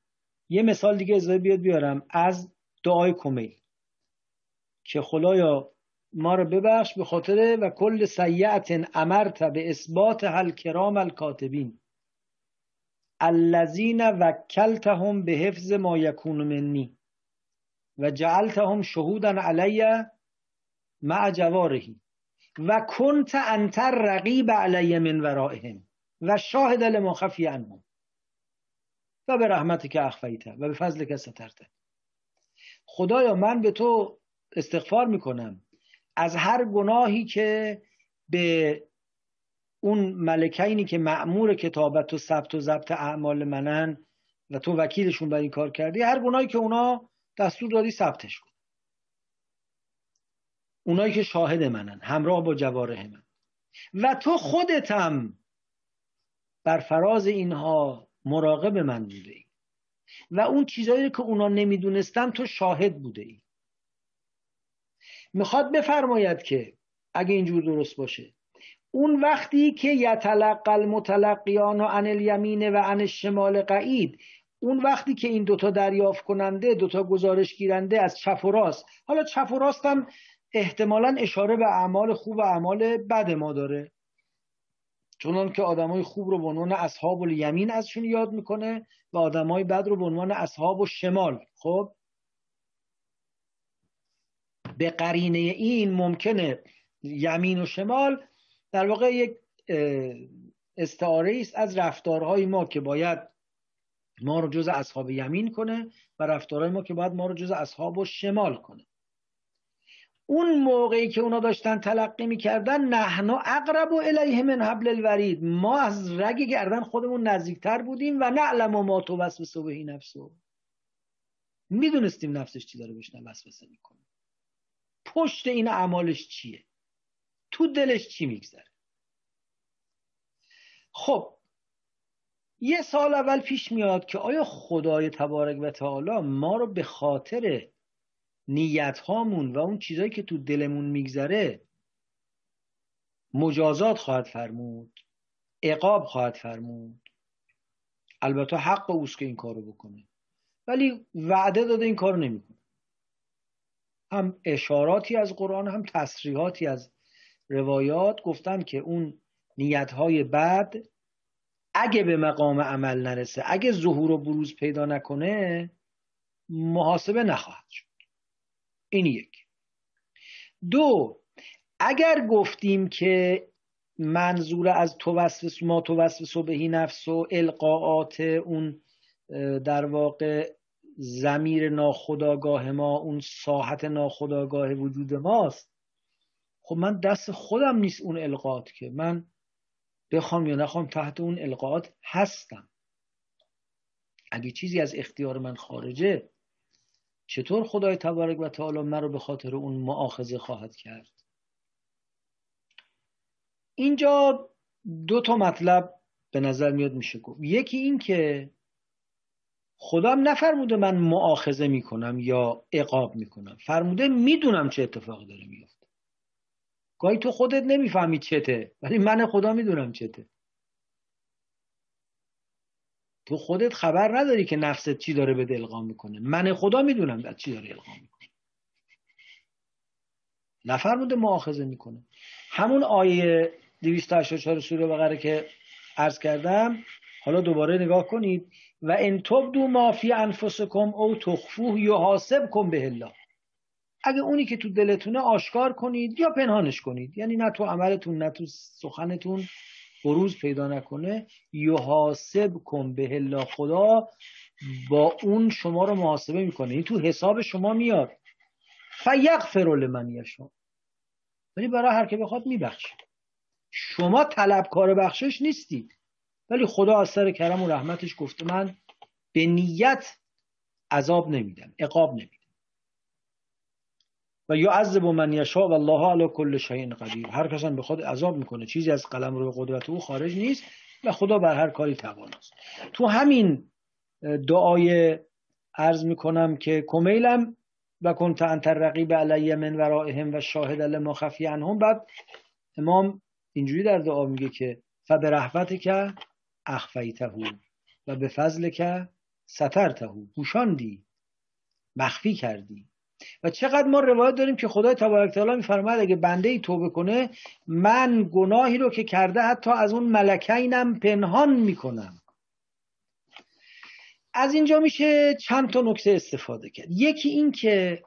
یه مثال دیگه ازای بیاد بیارم از دعای کمیل که خدایا ما رو ببخش به خاطر و کل سیعت امرت به اثبات هل کرام الکاتبین. الذین وکلتهم به حفظ ما یکون منی و جعلتهم شهودا علی مع جوارهی و کنت انتر رقیب علی من ورائهم و شاهد لما خفی عنهم و به رحمت که اخفیته و به فضل که سترته خدایا من به تو استغفار می‌کنم از هر گناهی که به اون ملکینی که معمور کتابت و ثبت و ضبط اعمال منن و تو وکیلشون بر این کار کردی هر گناهی که اونا دستور دادی ثبتش کن. اونایی که شاهد منن همراه با جواره من. و تو خودتم بر فراز اینها مراقب من بوده ای. و اون چیزایی که اونا نمی‌دونستن تو شاهد بوده ای. می‌خواد بفرماید که اگه اینجور درست باشه اون وقتی که یتلقى المتلقیان و عن الیمین و عن الشمال قعید اون وقتی که این دوتا دریافت کننده دوتا گزارش گیرنده از چپ و راست. حالا چپ و راست هم احتمالا اشاره به اعمال خوب و اعمال بد ما داره. چونان که آدمای خوب رو به عنوان اصحاب الیمین ازشون یاد می‌کنه و آدمای بد رو به عنوان اصحاب و شمال خب؟ به قرینه این ممکنه یمین و شمال در واقع یک استعاره است از رفتارهای ما که باید ما رو جز اصحاب یمین کنه و رفتارهای ما که باید ما رو جز اصحاب و شمال کنه. اون موقعی که اونا داشتن تلقی می‌کردن نحنا اقرب و الیه من حبل الورید. ما از رگ گردن خودمون نزدیکتر بودیم و نعلم و ما تو وسوسه بهی نفسو می‌دونستیم نفسش چی داره بهش وسوسه می‌کنه. پشت این اعمالش چیه؟ تو دلش چی میگذره؟ خب یه سال اول پیش میاد که آیا خدای تبارک و تعالی ما رو به خاطر نیت هامون و اون چیزایی که تو دلمون میگذره مجازات خواهد فرمود عقاب خواهد فرمود؟ البته حق اوست که این کارو بکنه ولی وعده داده این کارو نمی‌کنه. هم اشاراتی از قرآن هم تصریحاتی از روایات گفتن که اون نیتهای بد اگه به مقام عمل نرسه اگه ظهور و بروز پیدا نکنه محاسبه نخواهد شد. این یک. دو اگر گفتیم که منظور از توسوس ما توسوس بهی نفس و القاعات اون در واقع زمیر ناخداگاه ما اون ساحت ناخداگاه وجود ماست خب من دست خودم نیست اون القاعات که. من بخوام یا نخوام تحت اون القاعات هستم. اگه چیزی از اختیار من خارجه چطور خدای تبارک و تعالی من رو به خاطر اون معاخذه خواهد کرد؟ اینجا دو تا مطلب به نظر میاد میشه گفت. یکی این که خدا نفرموده من معاخذه می‌کنم یا عقاب می‌کنم. فرموده می‌دونم چه اتفاقی داره میفته گاهی تو خودت نمی‌فهمی چته ولی من خدا می‌دونم چته. تو خودت خبر نداری که نفست چی داره به القام می‌کنه. من خدا می‌دونم چی داره القام می‌کنه. نفرموده معاخذه می‌کنه. همون آیه 284 سوره بقره که عرض کردم حالا دوباره نگاه کنید. و ان تبدو ما فی انفسکم او تخفوه کن به الله. اگه اونی که تو دلتونه آشکار کنید یا پنهانش کنید. یعنی نه تو عملتون نه تو سخنتون بروز پیدا نکنه. یحاسب کن به الله خدا با اون شما رو محاسبه می‌کنه. این تو حساب شما میاد. فیغفر لمن یشا ولی برای هر که بخواد میبخشه. شما طلبکار بخشش نیستید ولی خدا از سر کرم و رحمتش گفته من به نیت عذاب نمیدم عقاب نمیدم. و یعذب من یشاء و الله علی کل شیء قدیر. هر کس به خود عذاب می‌کنه. چیزی از قلم رو قدرت او خارج نیست و خدا بر هر کاری تواناست. تو همین دعای عرض می‌کنم که کمیلم و کنت انت رقیب علی من ورائهم و شاهد لما خفی عنهم. بعد امام اینجوری در دعا میگه که فبرحمت که اخفیته و به فضل که سترته. پوشاندی مخفی کردی. و چقدر ما روایت داریم که خدای تبارک تعالی میفرماید اگه بنده ای توبه کنه من گناهی رو که کرده حتی از اون ملکینم پنهان می‌کنم. از اینجا میشه چند تا نکته استفاده کرد. یکی این که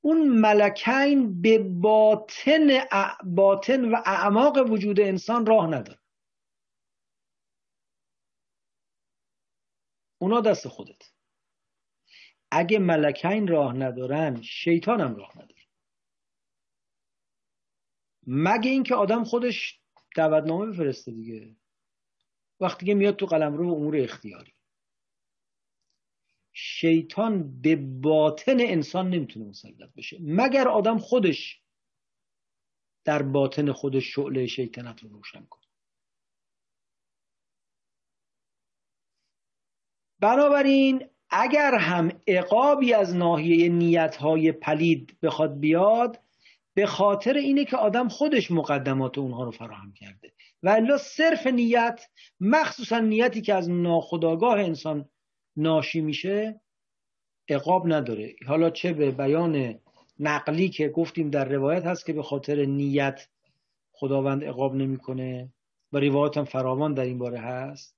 اون ملکین به باطن, باطن و اعماق وجود انسان راه نداره. اونا دست خودت. اگه ملکین راه ندارن شیطان هم راه نداره. مگه اینکه آدم خودش دعوتنامه بفرسته دیگه. وقتی که میاد تو قلم رو امور اختیاری. شیطان به باطن انسان نمی‌تونه مسلط بشه. مگر آدم خودش در باطن خودش شعله شیطنت رو روشن کنه؟ بنابراین اگر هم عقابی از ناحیه نیتهای پلید بخواد بیاد به خاطر اینه که آدم خودش مقدمات اونها رو فراهم کرده. و الا صرف نیت مخصوصا نیتی که از ناخداگاه انسان ناشی میشه عقاب نداره. حالا چه به بیان نقلی که گفتیم در روایت هست که به خاطر نیت خداوند عقاب نمی‌کنه و روایت هم فراوان در این باره هست.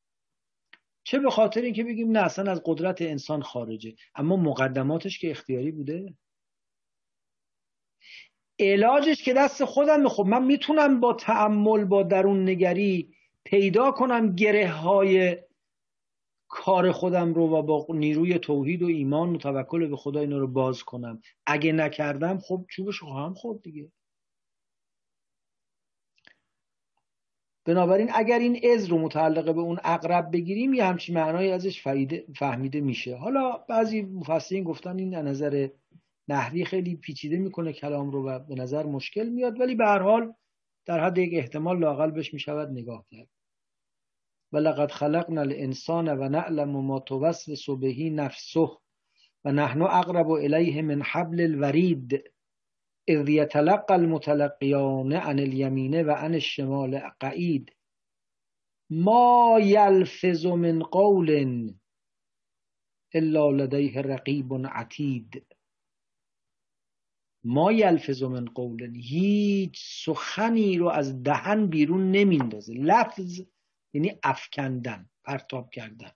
چه به خاطر اینکه بگیم نه اصلا از قدرت انسان خارجه. اما مقدماتش که اختیاری بوده. علاجش که دست خودم خب من می‌تونم با تعمل با درون نگری پیدا کنم گره های کار خودم رو و با نیروی توحید و ایمان و توکل به خدا اینا رو باز کنم. اگه نکردم خب چوبش خواهم خورد دیگه. بنابراین اگر این از رو متعلق به اون اقرب بگیریم یه همچین معنایی ازش فهمیده میشه. حالا بعضی مفسرین گفتن این نظر نحوی خیلی پیچیده می‌کنه کلام رو و به نظر مشکل میاد ولی به هر حال در حد یک احتمال لاقل بهش می‌شود نگاه کرد. و لقد خلقنا الانسان و نعلم ما توسوس به نفسه و نحن اقرب الیه من حبل الورید. اذ یتلقى المتلقیان عن الیمینه و عن الشمال قعید. ما یلفظ من قول الا لدیه رقیب عتید. ما یلفظ من قول هیچ سخنی رو از دهن بیرون نمیندازه. لفظ یعنی افکندن پرتاب کردن.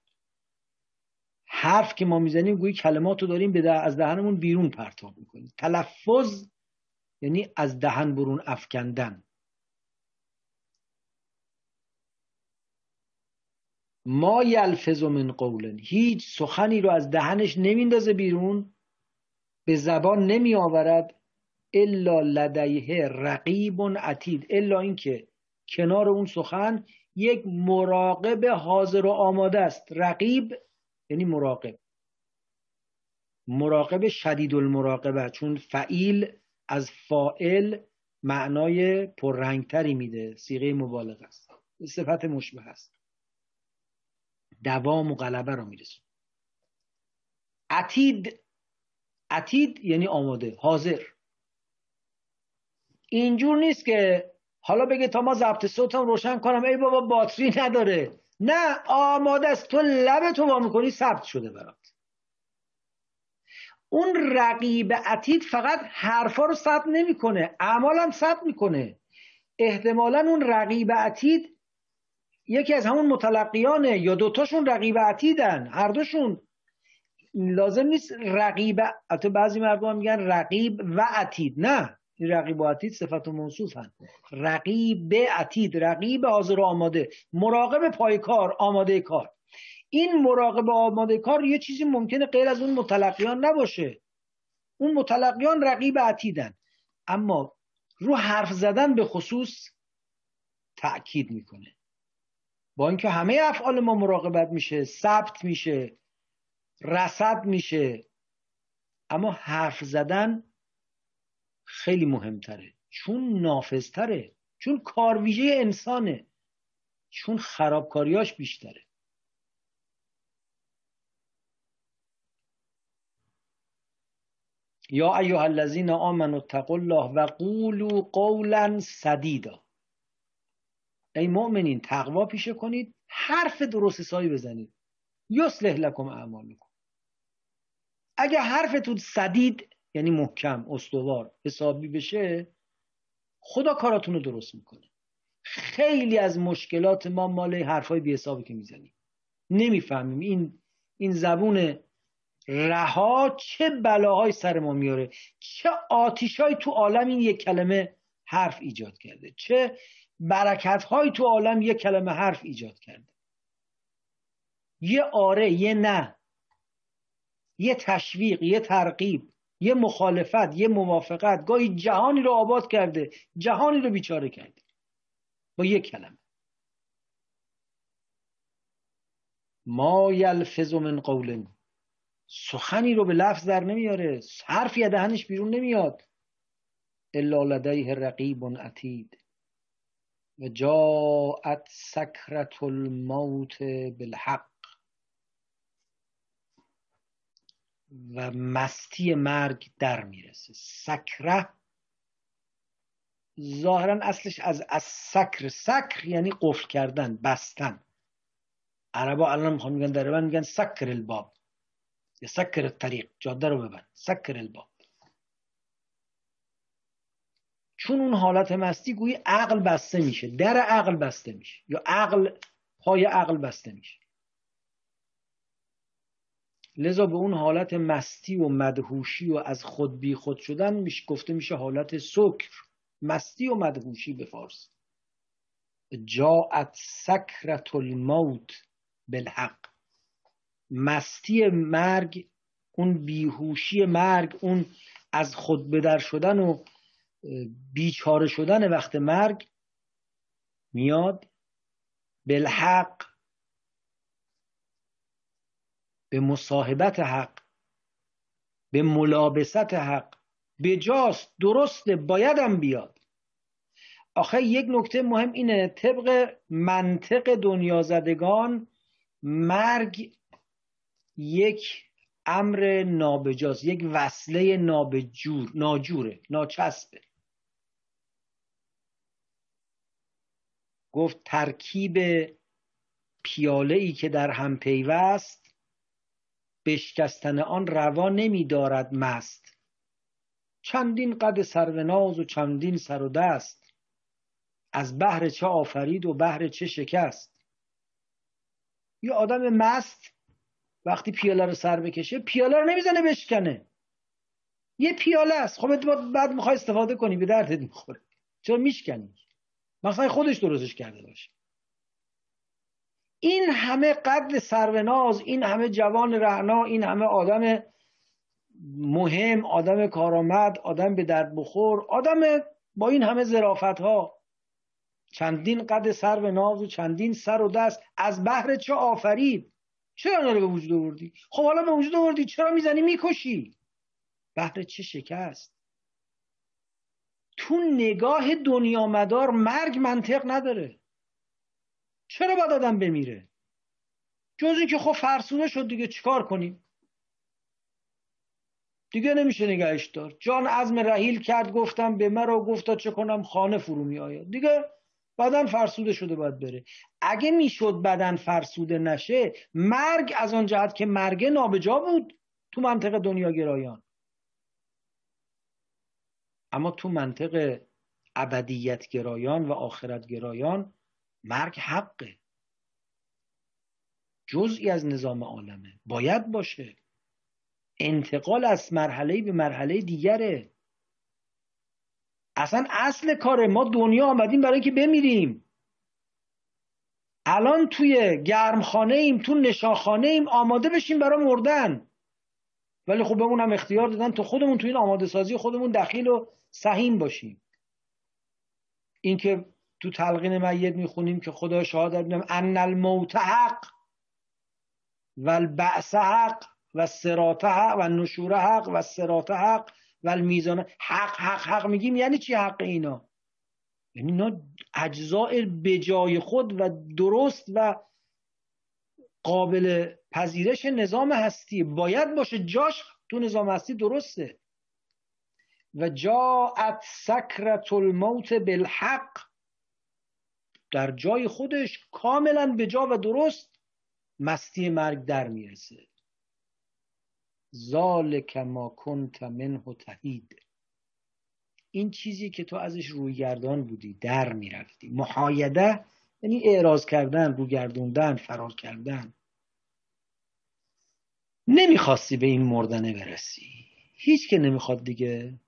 حرف که ما می‌زنیم گویی کلمات رو داریم به از دهنمون بیرون پرتاب می‌کنیم. تلفظ یعنی از دهن برون افکندن. ما یلفظ من قولن. هیچ سخنی رو از دهنش نمیندازه بیرون به زبان نمی آورد الا لدیه رقیب عتید. الا اینکه کنار اون سخن یک مراقب حاضر و آماده است. رقیب یعنی مراقب. مراقب شدید المراقبه چون فعیل از فائل معنای پررنگتری میده. سیغه مبالغه است. صفت مشبه است. دوام و غلبه رو میرسون عتید عتید یعنی آماده حاضر. اینجور نیست که حالا بگه تا ما ضبط صوتم روشن کنم ای بابا باتری نداره. نه آماده است. تو لب تو وا می‌کنی ثبت شده برات. اون رقیب عتید فقط حرفا رو ثبت نمی‌کنه اعمال هم ثبت می‌کنه. احتمالا اون رقیب عتید یکی از همون متلقیانه یا دوتاشون رقیب عتیدن هر دوشون. لازم نیست رقیب حتی بعضی مردم میگن رقیب و عتید. نه این رقیب و عتید صفت و هن رقیب عتید رقیب حاضر و آماده. مراقب پای کار آماده کار. این مراقب آماده کار یه چیزی ممکنه غیر از اون متلقیان نباشه. اون متلقیان رقیب عتیدن. اما رو حرف زدن به خصوص تأکید می‌کنه. با اینکه همه افعال ما مراقبت میشه ثبت میشه رصد میشه اما حرف زدن خیلی مهمتره. چون نافذتره چون کارویژه انسانه چون خرابکاریاش بیشتره. یا ایها الذین آمنوا اتقوا الله و قولوا قولا سدیدا. ای مؤمنین تقوا پیشه کنید حرف درست حسابی بزنید. یصلح لکم اعمالکم. اگه حرفتون سدید یعنی محکم استوار حسابی بشه خدا کاراتون رو درست می‌کنه. خیلی از مشکلات ما مال حرفای بی حسابی که می‌زنیم. نمی‌فهمیم. این این زبون رها چه بلاهای سر ما میاره؟ چه آتیشهایی تو عالم این یک کلمه حرف ایجاد کرده؟ چه برکتهایی تو عالم یک کلمه حرف ایجاد کرده؟ یه آره یه نه. یه تشویق یه ترغیب یه مخالفت یه موافقت. گاهی جهانی رو آباد کرده جهانی رو بیچاره کرده. با یک کلمه. ما یلفظ من قول سخنی رو به لفظ در نمیاره. حرفی دهنش بیرون نمیاد. الا لدیه رقیب عتید. و جاعت سکرت الموت بالحق. و مستی مرگ در می‌رسه. سکره ظاهرا اصلش از از سکر سکر یعنی قفل کردن بستن. عربا الان می‌خوان میگن در میگن سکر الباب. سکر الطریق جاده رو ببند. سکر الباب. چون اون حالت مستی گویی عقل بسته میشه در عقل بسته میشه یا عقل پای عقل بسته میشه. لذا به اون حالت مستی و مدهوشی و از خود بی خود شدن میشه گفته میشه حالت سکر. مستی و مدهوشی به فارس. جاعت سکرت الموت بالحق. مستی مرگ اون بیهوشی مرگ اون از خود بدر شدن و بیچاره شدن وقت مرگ میاد بالحق به مصاحبت حق به ملابست حق به جاست درسته بایدم بیاد. آخه یک نکته مهم اینه طبق منطق دنیا زدگان مرگ یک امر نابجاست یک وصله نابجور ناجوره ناچسبه. گفت ترکیب پیاله ای که در هم پیوست بشکستن آن روا نمی دارد مست. چندین قد سروناز و چندین سر و دست. از بهر چه آفرید و بهر چه شکست. یه آدم مست وقتی پیاله رو سر بکشه پیاله رو نمی‌زنه بشکنه. یه پیاله است. خب بعد می‌خوای استفاده کنی به دردت می‌خوره. چرا میشکنی؟ مثلا خودش درستش کرده باشه. این همه قد سروناز این همه جوان رعنا این همه آدم مهم آدم کارآمد آدم به درد بخور آدم با این همه زرافت ها چندین قد سر و ناز و چندین سر و دست. از بحر چه آفرید؟ چرا داره به وجود آوردی؟ خب حالا به وجود آوردی چرا می‌زنی؟ می‌کشی. بحر چه شکست؟ تو نگاه دنیا مدار مرگ منطق نداره. چرا باید آدم بمیره؟ جز اینکه خب فرسوده شد دیگه چیکار کنیم؟ دیگه نمیشه نگهش دار. جان عزم رحیل کرد گفتم به مرا گفتا چه کنم خانه فرو می آید دیگه بدن فرسوده شده باید بره. اگه می‌شد بدن فرسوده نشه مرگ از آن جهت که مرگ نابجا بود تو منطقه دنیا گرایان. اما تو منطق ابدیت گرایان و آخرت گرایان مرگ حقه. جزئی از نظام عالمه. باید باشه. انتقال از مرحله به مرحله دیگره. اصلا اصل کار ما دنیا آمدیم برای که بمیریم. الان توی گرمخانه ایم تو نشاخانه ایم آماده بشیم برای مردن. ولی خب بهمون هم اختیار دادن تو خودمون تو این آماده سازی خودمون دخیل و سهیم باشیم. اینکه تو تلقین میت می‌خونیم که خدا شهادت بدم ان الموت حق و البعث حق و سرات حق و نشور حق و سرات حق و میزان حق حق حق میگیم یعنی چی حق اینا؟ یعنی اینا اجزاء بجای خود و درست و قابل پذیرش نظام هستی. باید باشه جاش تو نظام هستی درسته. و جاعت سکرت الموت بالحق. در جای خودش کاملا به جا و درست مستی مرگ در می‌رسه. ذالک ما کنت منه تهید. این چیزی که تو ازش رویگردان بودی در می‌رفتی. محایده یعنی اعراض کردن روگردوندن فرار کردن. نمی‌خواستی به این مردنه برسی. هیچ که نمی‌خواد دیگه.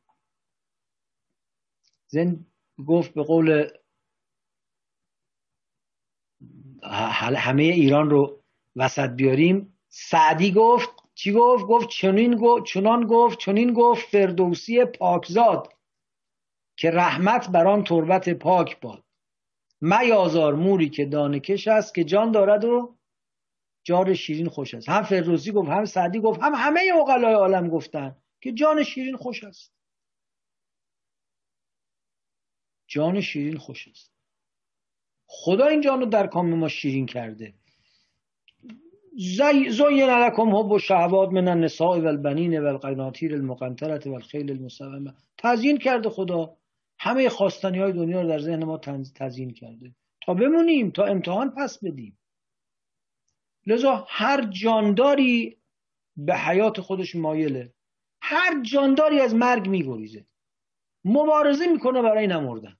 زن گفت به قول همه ایران رو وسط بیاریم. سعدی گفت چی گفت؟ گفت چنین گفت چنان گفت چنین گفت فردوسی پاکزاد که رحمت بر آن تربت پاک باد. میازار موری که دانکش است که جان دارد و جار شیرین خوش است. هم فردوسی گفت هم سعدی گفت هم همه اقلای عالم گفتن که جان شیرین خوش است. جان شیرین خوش است. خدا این جان رو در کام ما شیرین کرده. زین لکم حب و شهوات من النساء و البنین و القناطیر المقنطرت و الخیل المسومه تزیین کرده خدا. همه خواستنی های دنیا رو در ذهن ما تزیین کرده. تا بمونیم تا امتحان پس بدیم. لذا هر جانداری به حیات خودش مایله. هر جانداری از مرگ میگریزه. مبارزه می‌کنه برای نمردن.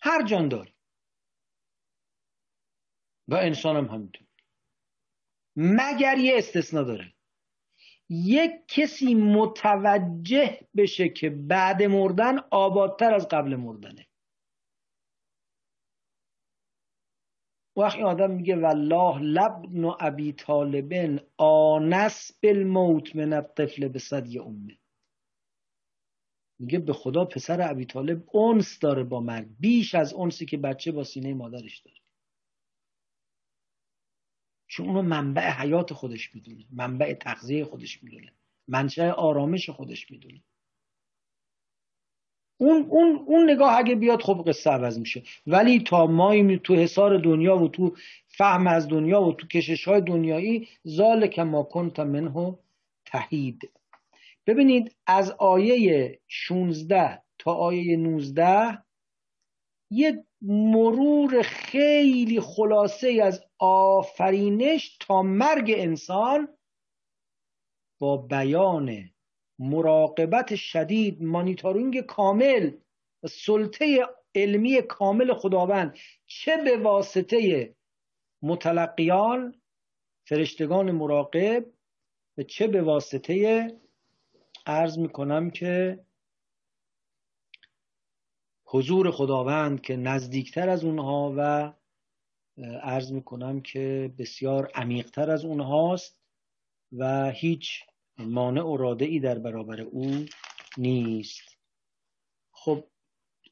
هر جانداری. و انسان هم همینطور. مگر یه استثنا داره. یک کسی متوجه بشه که بعد مردن آبادتر از قبل مردنه. وقتی آدم میگه والله لبن و ابی طالبن آنس بالموت من الطفل به صدی امه. میگه به خدا پسر ابی طالب اونس داره با مرگ. بیش از اونسی که بچه با سینه مادرش داره. چون اونو منبع حیات خودش می‌دونه منبع تغذیه خودش می‌دونه منشأ آرامش خودش می‌دونه. اون, اون, اون نگاه اگه بیاد خب قصه عوض میشه. ولی تا ما تو حصار دنیا و تو فهم از دنیا و تو کشش های دنیایی زال که ما کنت منه تهید. ببینید از آیه 16 تا آیه 19 یه مرور خیلی خلاصه از آفرینش تا مرگ انسان با بیان مراقبت شدید مانیتورینگ کامل و سلطه علمی کامل خداوند. چه به واسطه متلقیان فرشتگان مراقب و چه به واسطه عرض می‌کنم که حضور خداوند که نزدیکتر از اونها و عرض می‌کنم که بسیار عمیقتر از اونهاست و هیچ مانع و ای در برابر او نیست. خب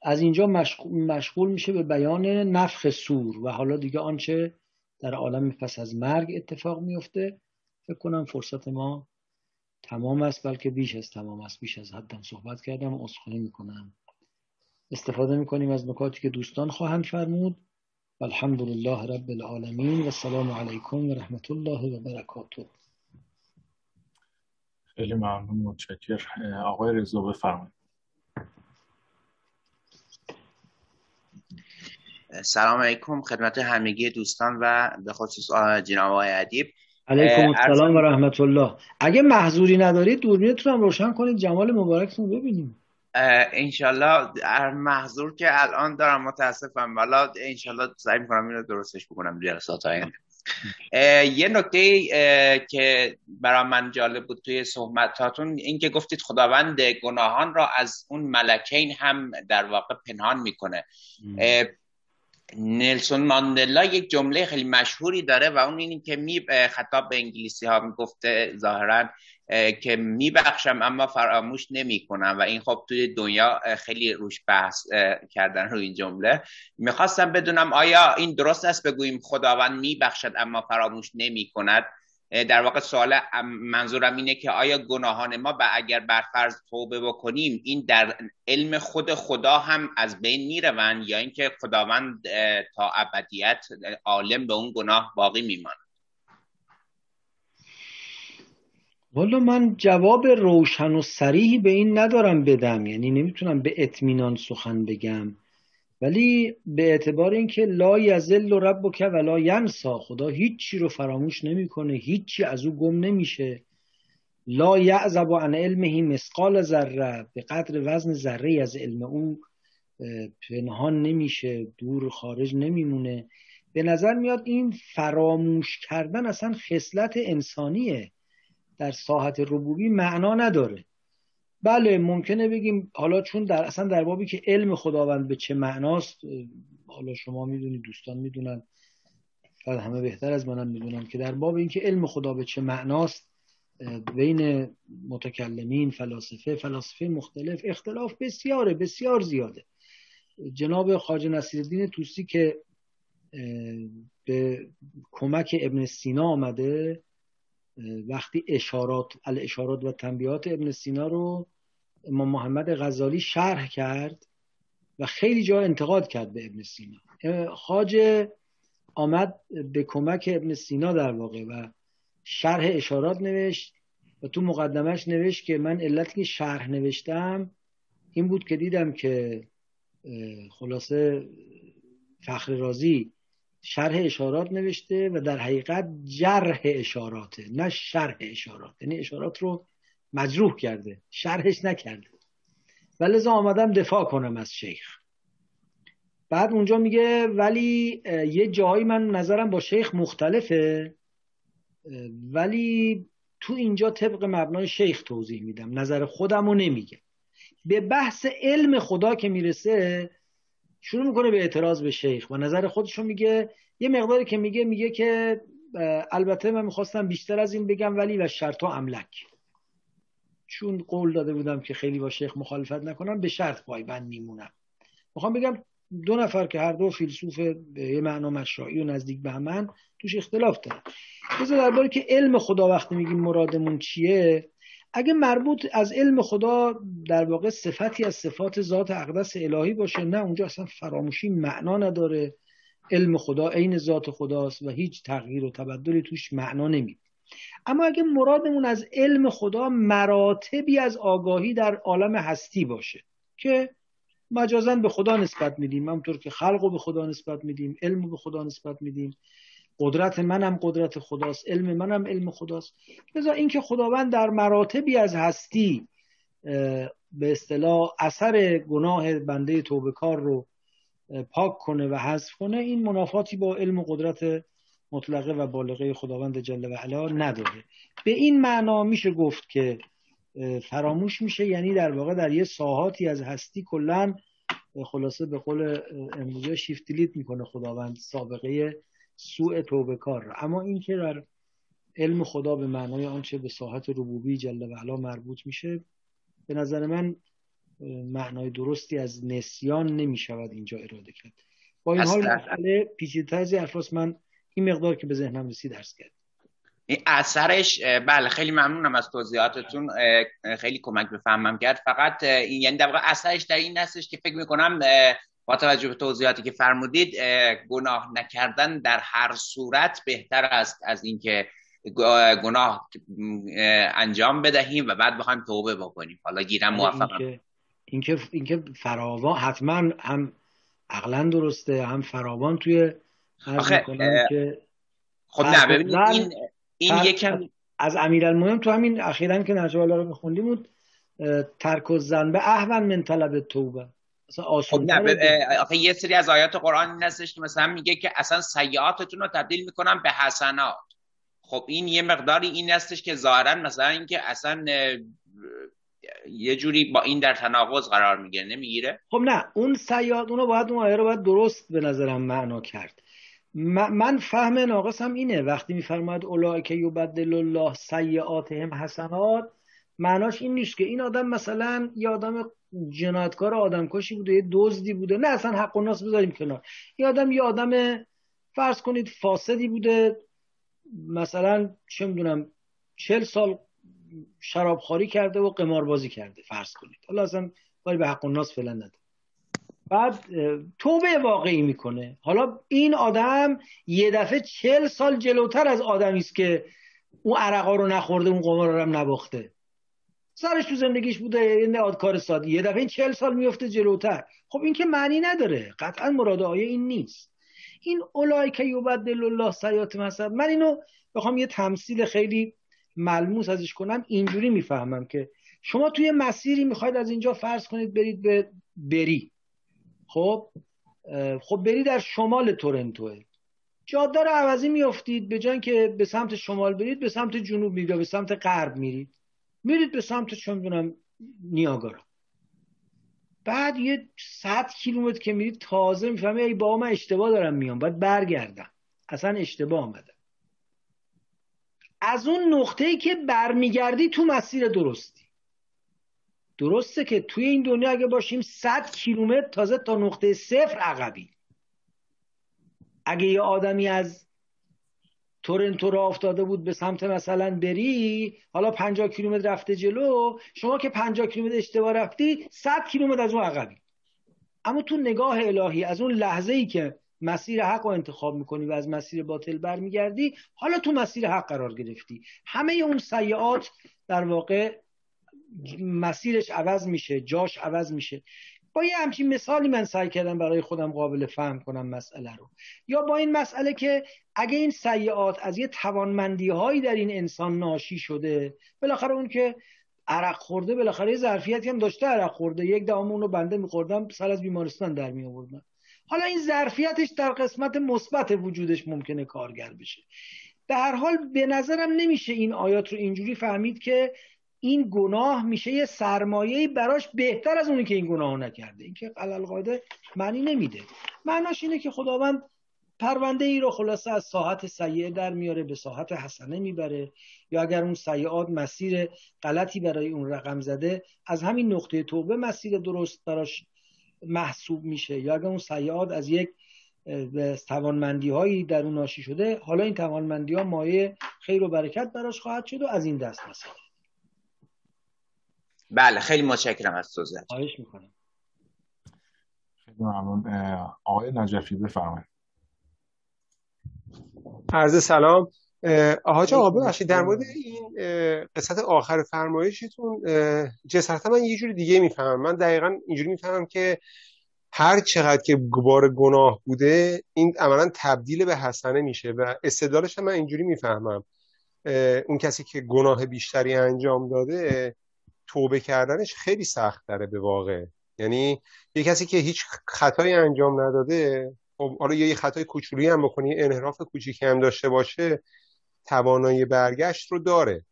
از اینجا مشغول میشه به بیان نفخ سور و حالا دیگه آنچه در عالم پس از مرگ اتفاق میفته فکر کنم فرصت ما تمام است بلکه بیش از تمام است. بیش از حدم صحبت کردم اصخانی می‌کنم. استفاده می‌کنیم از نکاتی که دوستان خواهند فرمود. الحمد لله رب العالمین و السلام علیکم و رحمت الله و برکاته خیلی ممنون متشکر آقای رضا بفرمایید سلام علیکم خدمت همگی دوستان و به خصوص جناب آقای ادیب علیکم السلام و رحمت الله اگه محضوری ندارید دوربینتون هم روشن کنید جمال مبارکتون ببینیم انشالله محضور که الان دارم متاسفم. ولی انشالله سعی می‌کنم اینو درستش بکنم جلسات آینده یه نکته که برای من جالب بود توی صحبتاتون این که گفتید خداوند گناهان را از اون ملکین هم در واقع پنهان می‌کنه. نلسون ماندلا یک جمله خیلی مشهوری داره و اون اینی که می خطاب به انگلیسی ها می‌گفته ظاهرا که میبخشم اما فراموش نمی‌کنم. و این خب توی دنیا خیلی روش بحث کردن روی این جمله. می‌خواستم بدونم آیا این درست است بگوییم خداوند میبخشد اما فراموش نمی‌کند؟ در واقع سوال منظورم اینه که آیا گناهان ما به اگر برفرض توبه بکنیم این در علم خود خدا هم از بین می‌روند؟ یا اینکه خداوند تا ابدیت عالم به اون گناه باقی میماند؟ والا من جواب روشن و سریحی به این ندارم بدم. یعنی نمی‌تونم به اطمینان سخن بگم. ولی به اعتبار اینکه لا یزل و رب و لا ینسا خدا هیچی رو فراموش نمی‌کنه هیچی از او گم نمیشه. لا یعذب عن علمه مسقال ذره به قدر وزن ذره از علم او پنهان نمیشه دور خارج نمیمونه. به نظر میاد این فراموش کردن اصلا خصلت انسانیه. در ساحت ربوبی معنا نداره. بله ممکنه بگیم حالا چون در اصلا در بابی که علم خداوند به چه معناست حالا شما می‌دونید دوستان می‌دونن شاید همه بهتر از منم می‌دونن که در باب اینکه علم خدا به چه معناست بین متکلمین فلاسفه فلاسفه مختلف اختلاف بسیاره بسیار زیاده. جناب خاج نصیرالدین توسی که به کمک ابن سینا آمده وقتی اشارات الاشارات و تنبیهات ابن سینا رو امام محمد غزالی شرح کرد و خیلی جا انتقاد کرد به ابن سینا. خاج آمد به کمک ابن سینا در واقع و شرح اشارات نوشت و تو مقدمش نوشت که من علتی که شرح نوشتم این بود که دیدم که خلاصه فخر رازی شرح اشارات نوشته و در حقیقت جرح اشاراته نه شرح اشارات. یعنی اشارات رو مجروح کرده شرحش نکرده. و لذا آمدم دفاع کنم از شیخ. بعد اونجا میگه ولی یه جایی من نظرم با شیخ مختلفه ولی تو اینجا طبق مبنای شیخ توضیح میدم. نظر خودم رو نمیگه. به بحث علم خدا که می‌رسه شروع می‌کنه به اعتراض به شیخ. و نظر خودشو میگه یه مقداری که میگه میگه که البته من می‌خواستم بیشتر از این بگم ولی و شرطا املک. چون قول داده بودم که خیلی با شیخ مخالفت نکنم به شرط پایبند میمونم. می‌خوام بگم دو نفر که هر دو فیلسوف به یه معنا مشرعی و نزدیک به همن توش اختلاف دارن. بذار درباره که علم خدا وقتی میگیم مرادمون چیه اگه مربوط از علم خدا در واقع صفتی از صفات ذات اقدس الهی باشه نه اونجا اصلا فراموشی معنا نداره. علم خدا عین ذات خداست و هیچ تغییر و تبدلی توش معنا نمید اما اگه مرادمون از علم خدا مراتبی از آگاهی در عالم هستی باشه که مجازن به خدا نسبت میدیم همونطور که خلق رو به خدا نسبت میدیم علم رو به خدا نسبت میدیم قدرت منم قدرت خداست علم منم علم خداست. لذا اینکه خداوند در مراتبی از هستی به اصطلاح اثر گناه بنده توبه کار رو پاک کنه و حذف کنه این منافاتی با علم و قدرت مطلقه و بالغه خداوند جل و علا نداره. به این معنا میشه گفت که فراموش میشه یعنی در واقع در یه ساحاتی از هستی کلا خلاصه به قول امروزه شیفتلیت می‌کنه خداوند سابقه سوء توبه کار را. اما اینکه در علم خدا به معنای آنچه به ساحت ربوبی جل و علا مربوط میشه به نظر من معنای درستی از نسیان نمی‌شود اینجا اراده کرد. با این حال مسئله پیچیده‌تر از من این مقدار که به ذهنم رسید درس کرد این اثرش بله خیلی ممنونم از توضیحاتتون. خیلی کمک بفهمم کرد. فقط این یعنی در واقع اثرش در این هستش که فکر می‌کنم با توجه به توضیحاتی که فرمودید گناه نکردن در هر صورت بهتر است از اینکه گناه انجام بدهیم و بعد بخوایم توبه بکنیم. حالا گیرم موفقم. اینکه اینکه فراوان حتما هم عقلا درسته هم فراوان توی آخه که خب نه ببینید این این یکم از امیرالمومنین تو همین اخیرا که نجوا الله رو بخوندیم بود ترک و به احون من طلب توبه. خب نه آخه یه سری از آیات قرآن این هستش که مثلا میگه که اصلا سیعاتتون رو تبدیل می‌کنم به حسنات. خب این یه مقداری این هستش که ظاهرا مثلا اینکه اصلا یه جوری با این در تناقض قرار می‌گیره نمی‌گیره؟ خب نه اون سیعات اونو باید اون آیه رو باید درست به نظرم معنا کرد. من فهم ناقصم اینه وقتی میفرماید که یبدل الله سیعاتهم حسنات معناش این نیست که این آدم مثلا یه آدم جنایتکار آدم کشی بوده یه دزدی بوده. نه اصلا حق و ناس بذاریم کنار. یه آدم یه آدم فرض کنید فاسدی بوده. مثلا چه می‌دونم چل سال شرابخوری کرده و قماربازی کرده فرض کنید. حالا اصلا کاری به حق و ناس فعلا نداره. بعد توبه واقعی می‌کنه. حالا این آدم یه دفعه چل سال جلوتر از آدمی است که اون عرقا رو نخورده اون قمار رو هم نباخته. سرش تو زندگیش بوده یه کار سادی یه دفعه این چل سال میفته جلوتر. خب این که معنی نداره. قطعا مراد آیه این نیست. این اولای که یبدل الله سیات مثلا من اینو بخوام یه تمثیل خیلی ملموس ازش کنم. اینجوری می‌فهمم که شما توی مسیری می‌خواید از اینجا فرض کنید برید به بری. خب؟ خب بری در شمال تورنتوه. جاده رو عوضی میافتید. به جای که به سمت شمال برید به سمت جنوب میرید به سمت غرب میرید. میرید به سمت چون می‌دونم نیاگارا بعد یه صد کیلومتر که میرید تازه می‌فهمی ای با من اشتباه دارم میام. باید برگردم. اصلا اشتباه آمده. از اون نقطه ای که برمیگردی تو مسیر درستی. درسته که توی این دنیا اگه باشیم 100 کیلومتر تازه تا نقطه صفر عقبی اگه یه آدمی از تورنتو را افتاده بود به سمت مثلا بری حالا 50 کیلومتر رفته جلو. شما که 50 کیلومتر اشتباه رفتی 100 کیلومتر از اون عقبی. اما تو نگاه الهی از اون لحظه ای که مسیر حق رو انتخاب می‌کنی و از مسیر باطل برمیگردی حالا تو مسیر حق قرار گرفتی. همه اون سیعات در واقع مسیرش عوض میشه جاش عوض میشه. با یه همچین مثالی من سعی کردم برای خودم قابل فهم کنم مسئله رو. یا با این مسئله که اگه این سیعات از یه توانمندی هایی در این انسان ناشی شده بالاخره اون که عرق خورده بالاخره یه ظرفیتی هم داشته عرق خورده. یک دام رو بنده میخوردم سر از بیمارستان در می آوردم حالا این ظرفیتش در قسمت مثبت وجودش ممکنه کارگر بشه. به هر حال به نظرم نمیشه این آیات رو اینجوری فهمید که این گناه میشه یه سرمایه براش بهتر از اونی که این گناه نکرده. این که قلل قاعده معنی نمیده. معناش اینه که خداوند پرونده ای رو خلاصه از ساحت سیعه در میاره به ساحت حسنه می‌بره. یا اگر اون سیعات مسیر غلطی برای اون رقم زده از همین نقطه توبه مسیر درست براش محسوب میشه. یا اگر اون سیعات از یک توانمندی هایی در اون ناشی شده حالا این توانمندی ها مایه خیر و برکت براش خواهد شد و از این دست مثلا بله خیلی متشکرم از توضیحات خواهش می‌کنم. خیلی ممنون. آقای نجفی بفرمایید. عرض سلام. آقا آقا ببخشید در مورد این قسمت آخر فرمایشتون جسارتا من یه جوری دیگه می‌فهمم. من دقیقا اینجوری می‌فهمم که هر چقدر که بار گناه بوده این عملا تبدیل به حسنه میشه و استدلالش من اینجوری می‌فهمم. اون کسی که گناه بیشتری انجام داده توبه کردنش خیلی سخت داره به واقع. یعنی یه کسی که هیچ خطایی انجام نداده خب حالا یه خطای کوچولی هم بکنی انحراف کوچیکی هم داشته باشه توانایی برگشت رو داره.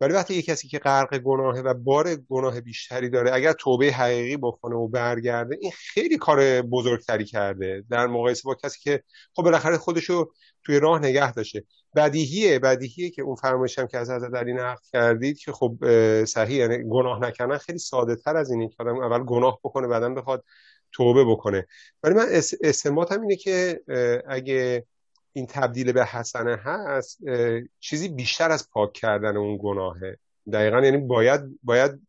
ولی وقتی یه کسی که غرق گناهه و بار گناه بیشتری داره اگر توبه حقیقی بکنه و برگرده این خیلی کار بزرگتری کرده. در مقایسه با کسی که خب بالاخره خودشو توی راه نگه داشته. بدیهیه بدیهیه که اون فرمایش که از حضرت علی نقل کردید که خب صحیح یعنی گناه نکردن خیلی ساده تر از اینه که اول گناه بکنه بعدا بخواد توبه بکنه. ولی من استنباطم اینه که اگه این تبدیل به حسنه هست چیزی بیشتر از پاک کردن اون گناهه. دقیقا یعنی باید باید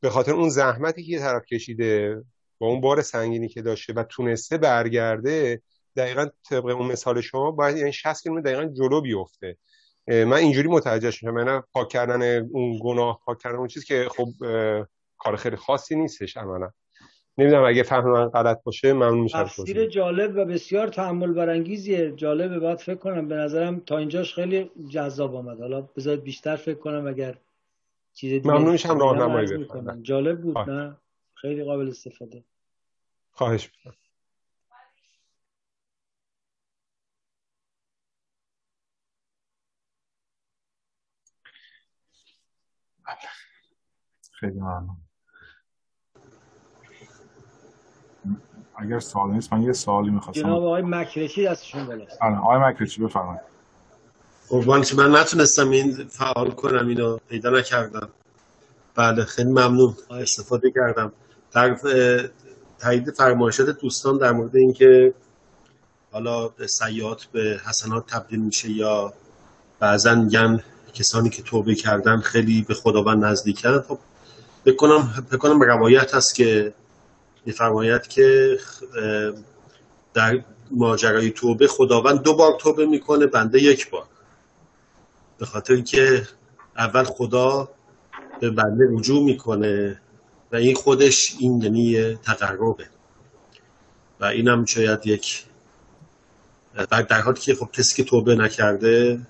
به خاطر اون زحمتی که طرف کشیده با اون بار سنگینی که داشته و تونسته برگرده دقیقا طبق اون مثال شما باید یعنی 60 کیلومتر دقیقا جلو بیفته. من اینجوری متوجه شدم یعنی پاک کردن اون گناه پاک کردن اون چیز که خب کار خیلی خاصی نیستش عملا. نمی‌دونم اگه فهم من غلط باشه ممنون میشم تفسیر جالب و بسیار تحمل برانگیزیه جالبه. باید فکر کنم به نظرم تا اینجاش خیلی جذاب آمد. حالا بذارید بیشتر فکر کنم اگر چیز دیگه ممنون میشم راهنمایی جالب بود نه؟ خیلی قابل استفاده. خواهش می‌کنم. خیلی ممنون. اگر سوال نیست من یه سوالی می‌خواستم. جناب آقای مکرچی دستشون بالاست. آره آقای مکرچی بفرمایید. قربان که من نتونستم این فعال کنم اینو پیدا نکردم. بله خیلی ممنون. استفاده کردم. در تایید فرمایشات دوستان در مورد اینکه حالا سیات به حسنات تبدیل میشه یا بعضا میگن کسانی که توبه کردن خیلی به خداوند نزدیکن خب بکنم بکنم روایت هست که میفرماید که در ماجرای توبه خداوند دو بار توبه می‌کنه بنده یک بار. به خاطر که اول خدا به بنده رجوع می‌کنه و این خودش این یعنی تقربه. و اینم شاید یک در حالی که خب کسی که توبه نکرده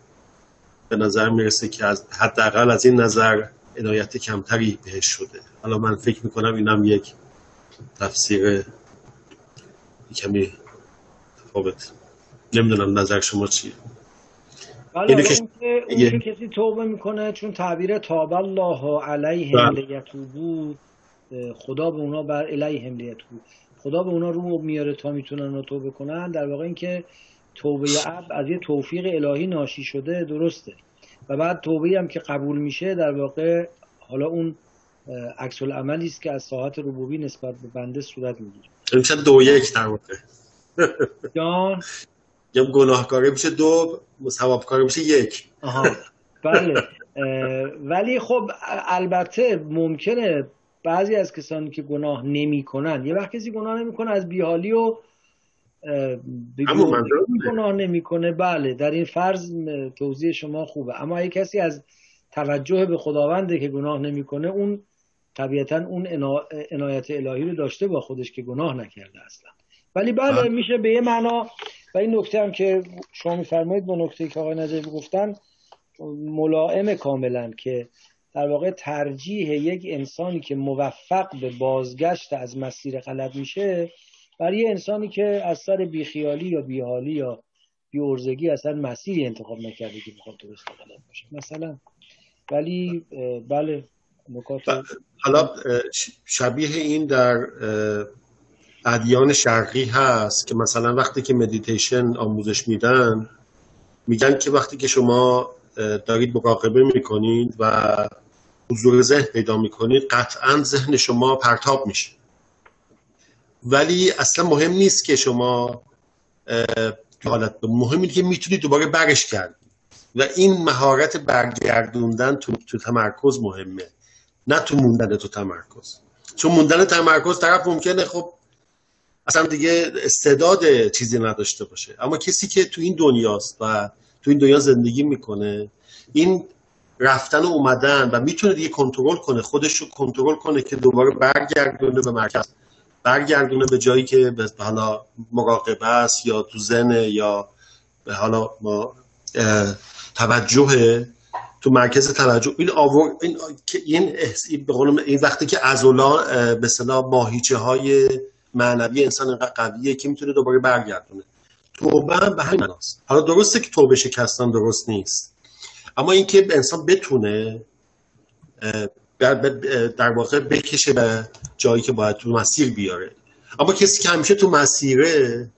به نظر می‌رسه که از حداقل از این نظر عنایت کمتری بهش شده. حالا من فکر می‌کنم اینم یک تفسیر کمی تفاوت نمی‌دونم نظر شما چیه. بله اون که, اون کسی توبه می‌کنه چون تعبیر تاب الله علیهم بله. لیتوبو خدا به اونا بر الیهم لیتوبو خدا به اونا رو میاره تا می‌تونن توبه کنن. در واقع اینکه توبه عب از یه توفیق الهی ناشی شده درسته. و بعد توبه هم که قبول میشه در واقع حالا اون عکس العملی است که از ساعت ربوبی نسبت به بنده صورت می‌گیره. میشه دو یک در واقع. جان؟ یا گناهکاری میشه دو ثوابکاری میشه یک. آها. بله. ولی خب البته ممکنه بعضی از کسانی که گناه نمی‌کنن یه وقت کسی گناه نمی‌کنه از بیحالی و گناه نمی‌کنه. بله در این فرض توضیح شما خوبه. اما اگه کسی از توجه به خداونده که گناه نمی‌کنه اون طبیعتا اون عنایت الهی رو داشته با خودش که گناه نکرده اصلا. ولی بله میشه به یه معنا و این نکته هم که شما میفرمایید با نکته که آقای نجفی گفتن ملائم کاملا که در واقع ترجیح یک انسانی که موفق به بازگشت از مسیر غلط میشه برای انسانی که از سر بیخیالی یا بیحالی یا بیورزگی اصلا مسیری انتخاب نکرده که بخواد درست غلط باشه. مثلا ولی بله نکات حالا شبیه این در ادیان شرقی هست که مثلا وقتی که مدیتیشن آموزش میدن میگن که وقتی که شما دارید مراقبه می‌کنید و حضور ذهن پیدا می‌کنید قطعا ذهن شما پرتاب میشه. ولی اصلا مهم نیست که شما حالت مهم اینه که می‌تونید دوباره برش کردید و این مهارت برگردوندن تو, تو تمرکز مهمه. نه تو موندن تو تمرکز. چون موندن تمرکز طرف ممکنه خب اصلا دیگه استعداد چیزی نداشته باشه. اما کسی که تو این دنیاست و تو این دنیا زندگی می‌کنه این رفتن و اومدن و می‌تونه دیگه کنترل کنه خودش رو کنترل کنه که دوباره برگردونه به مرکز. برگردونه به جایی که به حالا مراقبه است یا تو زنه یا به حالا ما توجه تو مرکز توجه. این آور این این, این, این وقتی که عضلا به صلاح ماهیچه های معنوی انسان اینقدر قویه که می‌تونه دوباره برگردونه. توبه به همین معناست. حالا درسته که توبه شکستن درست نیست. اما اینکه انسان بتونه در واقع بکشه به جایی که باید تو مسیر بیاره. اما کسی که همیشه تو مسیره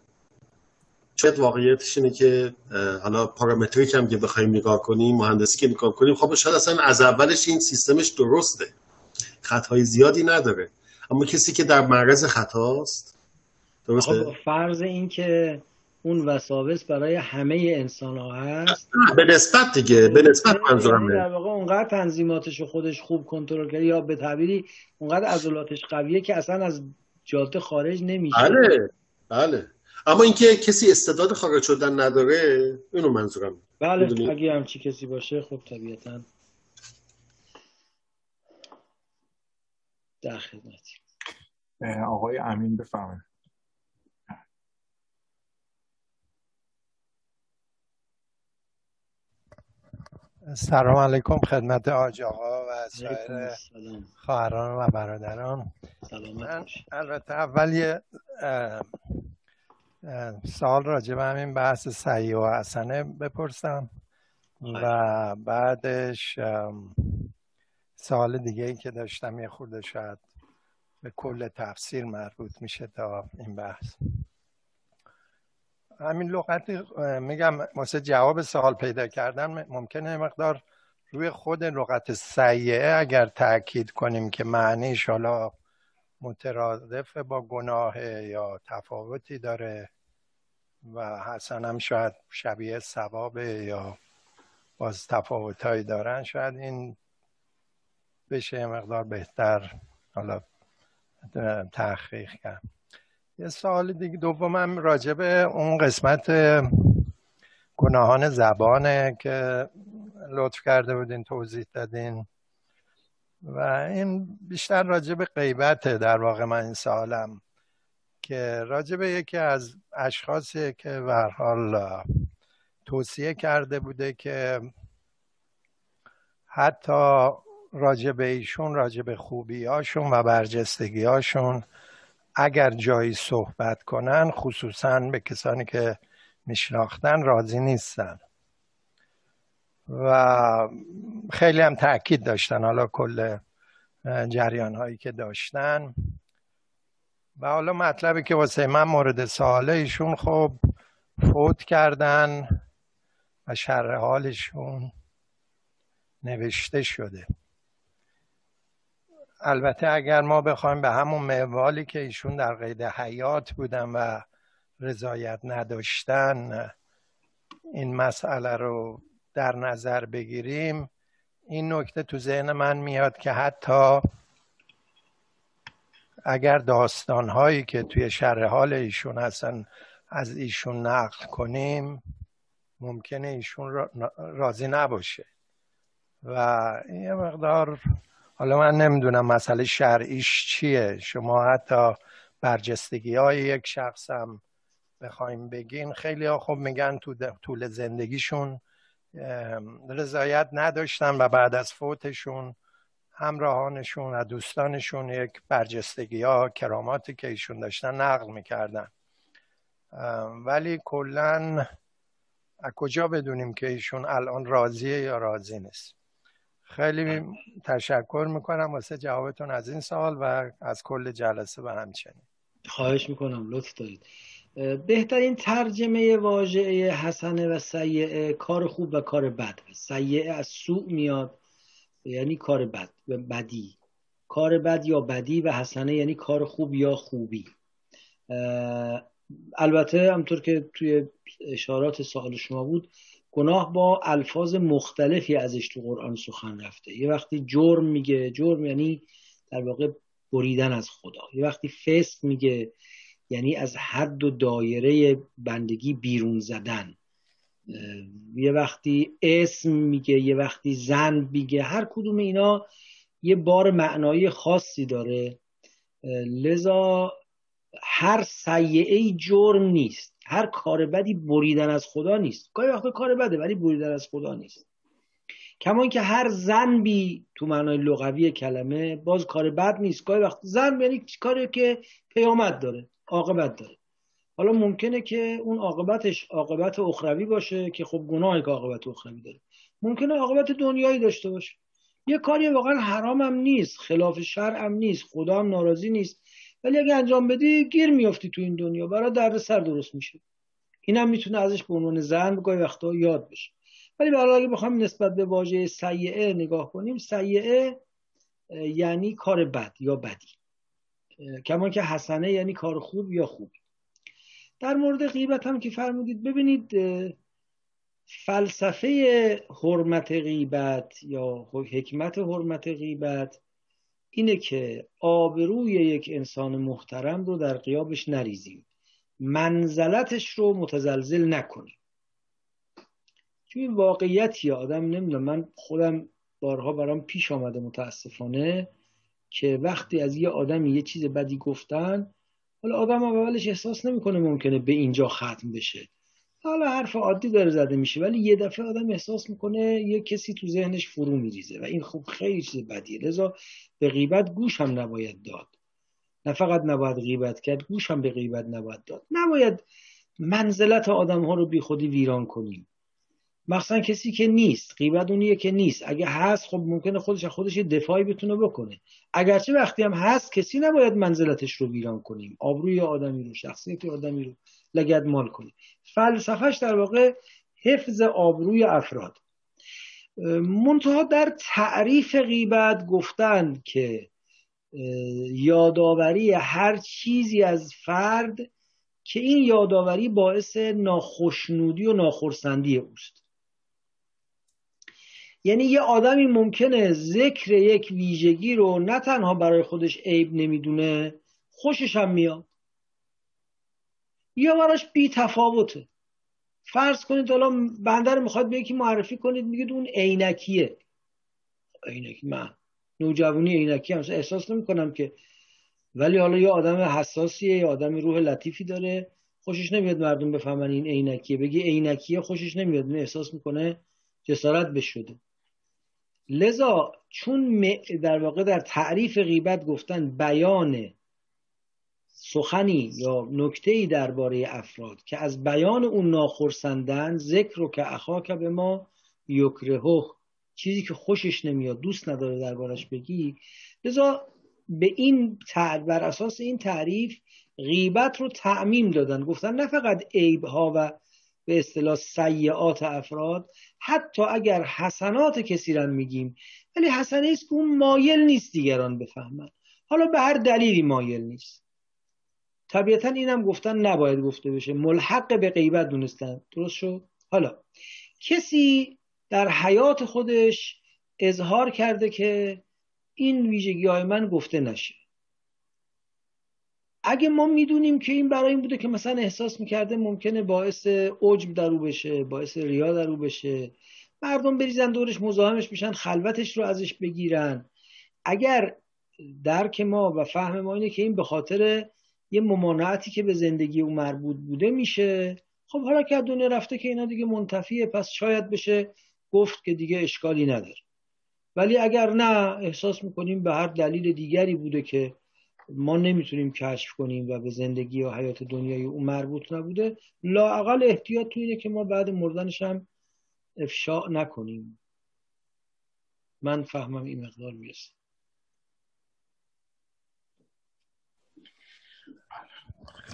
شاید واقعیتش اینه که حالا پارامتریک هم که بخوایم نگاه کنیم مهندسی که نگاه کنیم خب شاید اصلا از اولش این سیستمش درسته. خطای زیادی نداره. اما کسی که در معرض خطاست درسته؟ خب فرض این که اون وساوس برای همه انسان ها هست به نسبت دیگه به نسبت منظورم در واقع اونقدر تنظیماتش خودش خوب کنترل کرده یا به تعبیری اونقدر عضلاتش قویه که اصلا از جاده خارج نمیشه. بله بله. اما اینکه کسی استعداد خارج شدن نداره اینو منظورم. بله اگه همچی کسی باشه خب طبیعتا. در خدمتی آقای امین بفهمه سلام علیکم خدمت آج آقا و سایر خواهران و برادران. من البته اول یه سال راجع به همین بحث سعی و حسنه بپرسم و بعدش سال دیگه ای که داشتم یه خورده شاید به کل تفسیر مربوط میشه تا این بحث. همین لغت میگم واسه جواب سوال پیدا کردن ممکنه مقدار روی خود لغت سیعه اگر تاکید کنیم که معنیش حالا مترادف با گناه یا تفاوتی داره و حسن هم شاید شبیه ثواب یا باز تفاوتهایی دارن شاید این بشه مقدار بهتر حالا تحقیق کرد. یه سوال دیگه دومم راجع به اون قسمت گناهان زبانه که لطف کرده بودین توضیح دادین. و این بیشتر راجع به غیبته در واقع من این سوالم که راجع به یکی از اشخاصی که به حال توصیه کرده بوده که حتی راجع به ایشون راجع به خوبیاشون و برجستگیاشون اگر جایی صحبت کنن خصوصا به کسانی که میشناختن راضی نیستن. و خیلی هم تاکید داشتن حالا کل جریان هایی که داشتن. و حالا مطلبی که واسه من مورد سواله ایشون خب فوت کردن و شر حالشون نوشته شده. البته اگر ما بخوایم به همون موالی که ایشون در قید حیات بودن و رضایت نداشتن این مسئله رو در نظر بگیریم این نکته تو ذهن من میاد که حتی اگر داستان هایی که توی شرح حال ایشون هستن از ایشون نقل کنیم ممکنه ایشون راضی نباشه. و یه مقدار حالا من نمی‌دونم مسئله شرعیش چیه. شما حتی برجستگی های یک شخص هم بخوایم بگین. خیلی ها خب میگن تو طول زندگیشون رضایت نداشتن و بعد از فوتشون همراهانشون و دوستانشون یک برجستگی ها کراماتی که ایشون داشتن نقل می‌کردن. ولی کلا از کجا بدونیم که ایشون الان راضیه یا راضی نیست؟ خیلی تشکر می‌کنم واسه جوابتون از این سال و از کل جلسه به همچنین. خواهش می‌کنم لطف دارید. بهترین ترجمه واژه حسنه و سیعه کار خوب و کار بد. سیعه از سوء میاد یعنی کار بد و بدی. کار بد یا بدی و حسنه یعنی کار خوب یا خوبی. البته همطور که توی اشارات سوال شما بود گناه با الفاظ مختلفی ازش تو قرآن سخن رفته. یه وقتی جرم میگه جرم یعنی در واقع بریدن از خدا. یه وقتی فسق میگه یعنی از حد و دایره بندگی بیرون زدن. یه وقتی اسم میگه یه وقتی زن میگه هر کدوم اینا یه بار معنایی خاصی داره. لذا هر سیعه جرم نیست. هر کار بدی بریدن از خدا نیست. گاهی وقتا کار بده ولی بریدن از خدا نیست. کما که هر زنبی تو معنای لغوی کلمه باز کار بد نیست. گاهی وقت زن یعنی کاری که پیامد داره عاقبت داره. حالا ممکنه که اون عاقبتش عاقبت اخروی باشه که خب گناهی که عاقبت اخروی داره. ممکنه عاقبت دنیایی داشته باشه. یه کاری واقعا حرام هم نیست. خلاف شرع هم نیست. خدا هم ناراضی نیست. ولی اگه انجام بدی گیر میافتی تو این دنیا. برای درد سر درست میشه. اینم می‌تونه ازش به عنوان زن گاهی وقتا یاد بشه. ولی برای اگه بخوام نسبت به واژه سیعه نگاه کنیم سیعه یعنی کار بد یا بدی. کما که حسنه یعنی کار خوب یا خوب. در مورد غیبت هم که فرمودید ببینید فلسفه حرمت غیبت یا حکمت حرمت غیبت اینه که آبروی یک انسان محترم رو در قیابش نریزیم. منزلتش رو متزلزل نکنیم. چون واقعیتی آدم نمی‌دونم من خودم بارها برام پیش آمده متاسفانه که وقتی از یه آدمی یه چیز بدی گفتن حالا آدم اولش احساس نمی‌کنه ممکنه به اینجا ختم بشه. حالا حرف عادی داره زده میشه ولی یه دفعه آدم احساس می‌کنه یه کسی تو ذهنش فرو میریزه و این خوب خیلی چیز بدیه. لذا به غیبت گوش هم نباید داد. نه فقط نباید غیبت کرد گوش هم به غیبت نباید داد. نباید منزلت آدم ها رو بی خودی ویران کنیم مخصوصا کسی که نیست غیبت اونیه که نیست. اگه هست خب ممکنه خودش خودش یه دفاعی بتونه بکنه. اگرچه وقتی هم هست کسی نباید منزلتش رو ویران کنیم. آبروی آدمی رو شخصیت آدمی رو. لگد مال کنیم فلسفهش در واقع حفظ آبروی افراد. منتها در تعریف غیبت گفتند که یادآوری هر چیزی از فرد که این یادآوری باعث ناخشنودی و ناخرسندی اوست. یعنی یه آدمی ممکنه ذکر یک ویژگی رو نه تنها برای خودش عیب نمی‌دونه خوشش هم میاد. یا براش بی تفاوته. فرض کنید حالا بنده رو می‌خواد به یکی معرفی کنید میگید اون عینکیه. عینکی من نوجوانی عینکی هم. احساس نمی‌کنم که ولی حالا یه آدم حساسیه یه آدم روح لطیفی داره. خوشش نمیاد مردم بفهمن این عینکیه. بگی عینکیه خوشش نمیاد. احساس می‌کنه جسارت بشده لذا چون در واقع در تعریف غیبت گفتن بیان سخنی یا نکته ای درباره افراد که از بیان اون ناخرسندن ذکر رو که اخاک به ما یکرهه چیزی که خوشش نمیاد دوست نداره دربارش بگی لذا به این بر اساس این تعریف غیبت رو تعمیم دادن. گفتن نه فقط عیب ها و به اصطلاح سیعات افراد حتی اگر حسنات کسی را میگیم ولی حسنه است که اون مایل نیست دیگران بفهمن. حالا به هر دلیلی مایل نیست. طبیعتا اینم گفتن نباید گفته بشه. ملحق به غیبت دونستن. درست شد؟ حالا کسی در حیات خودش اظهار کرده که این ویژگی های من گفته نشه. اگه ما می‌دونیم که این برای این بوده که مثلا احساس می‌کرده ممکنه باعث عجب در بشه باعث ریا در او بشه مردم بریزن دورش مزاحمش میشن خلوتش رو ازش بگیرن. اگر درک ما و فهم ما اینه که این به خاطر یه ممانعتی که به زندگی او مربوط بوده میشه. خب حالا که دنیا رفته که اینا دیگه منتفیه پس شاید بشه گفت که دیگه اشکالی نداره. ولی اگر نه احساس می‌کنیم به هر دلیل دیگری بوده که ما نمی‌تونیم کشف کنیم و به زندگی و حیات دنیای او مربوط نبوده لااقل احتیاط تو اینه که ما بعد مردنش هم افشاء نکنیم. من فهمم این مقدار می‌رسه.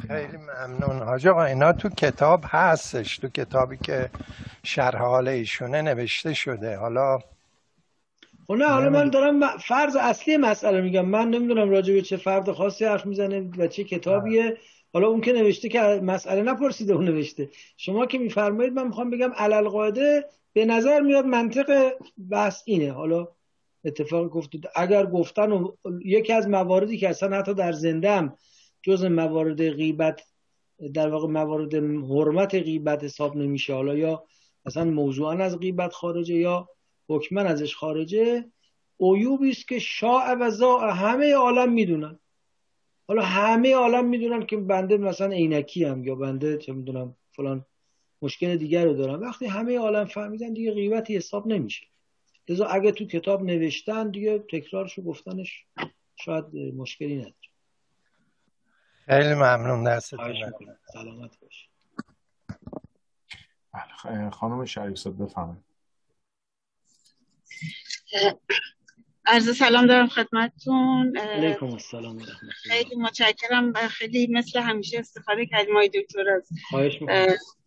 خیلی ممنون. حاج آقا اینا تو کتاب هستش تو کتابی که شرح حال ایشونه نوشته شده. حالا خب نه حالا من دارم فرض اصلی مسئله میگم. من نمی‌دونم راجع به چه فرد خاصی حرف می‌زنه و چه کتابیه. حالا اون که نوشته که مسئله نپرسیده اون نوشته. شما که میفرمایید من می‌خوام بگم علل قاعده به نظر میاد منطق بحث اینه. حالا اتفاق گفتید اگر گفتن و یکی از مواردی که اصلا حتی در زندم جز موارد غیبت در واقع موارد حرمت غیبت حساب نمیشه. حالا یا اصلا موضوعا از غیبت خارجه یا حکما ازش خارجه. عیوبی است که شاع و زا همه عالم می‌دونن. حالا همه عالم می‌دونن که بنده مثلا عینکی هم یا بنده چه می‌دونم فلان مشکل دیگر رو دارم وقتی همه عالم فهمیدن دیگه غیبتی حساب نمیشه. لذا اگه تو کتاب نوشتن دیگه تکرارشو گفتنش شاید مشکلی نداره. خیلی ممنون دستتون سلامت باش. بله، خانم شریف بفهمید عرض سلام دارم خدمتتون. علیکم السلام خیلی متشکرم و خیلی مثل همیشه استفاده کردیم های دکتر از خواهش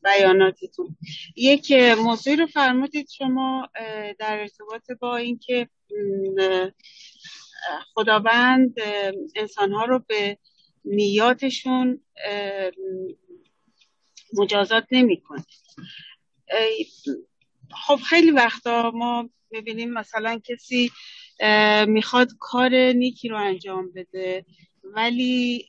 بیاناتتون. یک موضوعی رو فرمودید شما در ارتباط با اینکه خداوند انسانها رو به نیاتشون مجازات نمی‌کنه. خب خیلی وقتا ما می‌بینیم مثلا کسی می‌خواد کار نیکی رو انجام بده ولی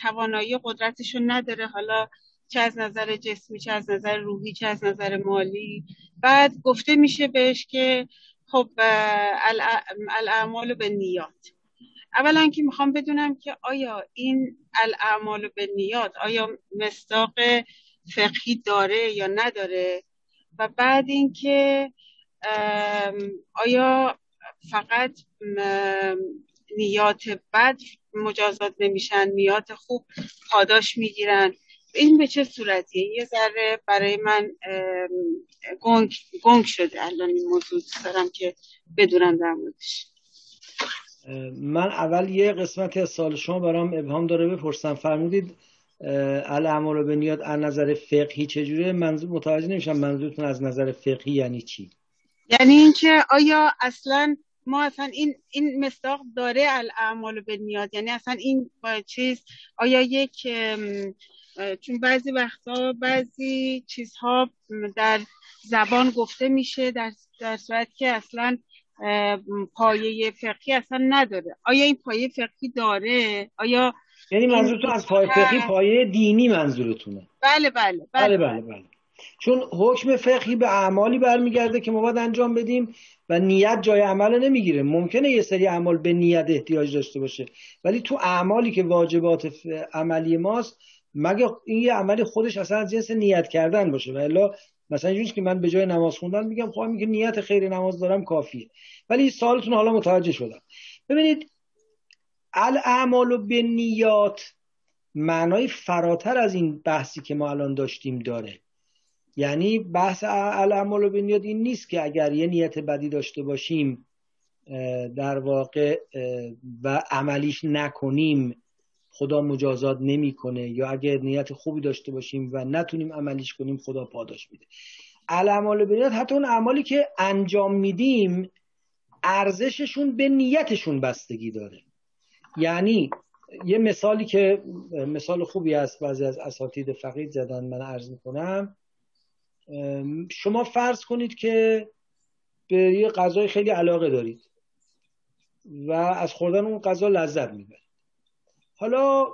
توانایی قدرتش رو نداره. حالا چه از نظر جسمی چه از نظر روحی چه از نظر مالی. بعد گفته میشه بهش که خب الاعمال به نیات. اولا که می‌خوام بدونم که آیا این الاعمال به نیات آیا مصداق فقهی داره یا نداره؟ و بعد اینکه آیا فقط نیات بد مجازات نمیشن نیات خوب پاداش می‌گیرن؟ این به چه صورتیه؟ یه ذره برای من گنگ, گنگ شده الان این موضوع. دارم که بدونم در موردش. من اول یه قسمتی از سال شما برام ابهام داره بپرسم. فرمودید الاعمال به نیات از نظر فقهی چجوره؟ منظور متوجه نمیشم منظورتون از نظر فقهی یعنی چی؟ یعنی اینکه آیا اصلا ما اصلا این این مصداق داره الاعمال به نیات یعنی اصلا این چیز آیا یک چون بعضی وقتا بعضی چیزها در زبان گفته میشه در, در صورت که اصلا پایه فقهی اصلا نداره. آیا این پایه فقهی داره؟ آیا یعنی منظورتون از پایه فقهی پایه دینی منظورتونه؟ بله بله بله. بله, بله. چون حکم فقهی به اعمالی برمیگرده که ما باید انجام بدیم و نیت جای عمل نمی‌گیره. ممکنه یه سری اعمال به نیت احتیاج داشته باشه ولی تو اعمالی که واجبات عملی ماست مگه این یه عملی خودش اصلا از جنس نیت کردن باشه؟ و الا مثلا اینجوریه که من به جای نماز خوندن میگم خب میگه نیت خیر نماز دارم کافیه. ولی سوالتون حالا متوجه شدم. ببینید الاعمال به نیات معنای فراتر از این بحثی که ما الان داشتیم داره. یعنی بحث الاعمال به نیات این نیست که اگر یه نیت بدی داشته باشیم در واقع و عملیش نکنیم خدا مجازات نمی‌کنه یا اگر نیت خوبی داشته باشیم و نتونیم عملیش کنیم خدا پاداش میده. الاعمال بنیاد حتی اون اعمالی که انجام میدیم ارزششون به نیتشون بستگی داره. یعنی یه مثالی که مثال خوبی است بعضی از اساتید فقید زدن من عرض می‌کنم. شما فرض کنید که به یه غذای خیلی علاقه دارید و از خوردن اون غذا لذت می‌برید. حالا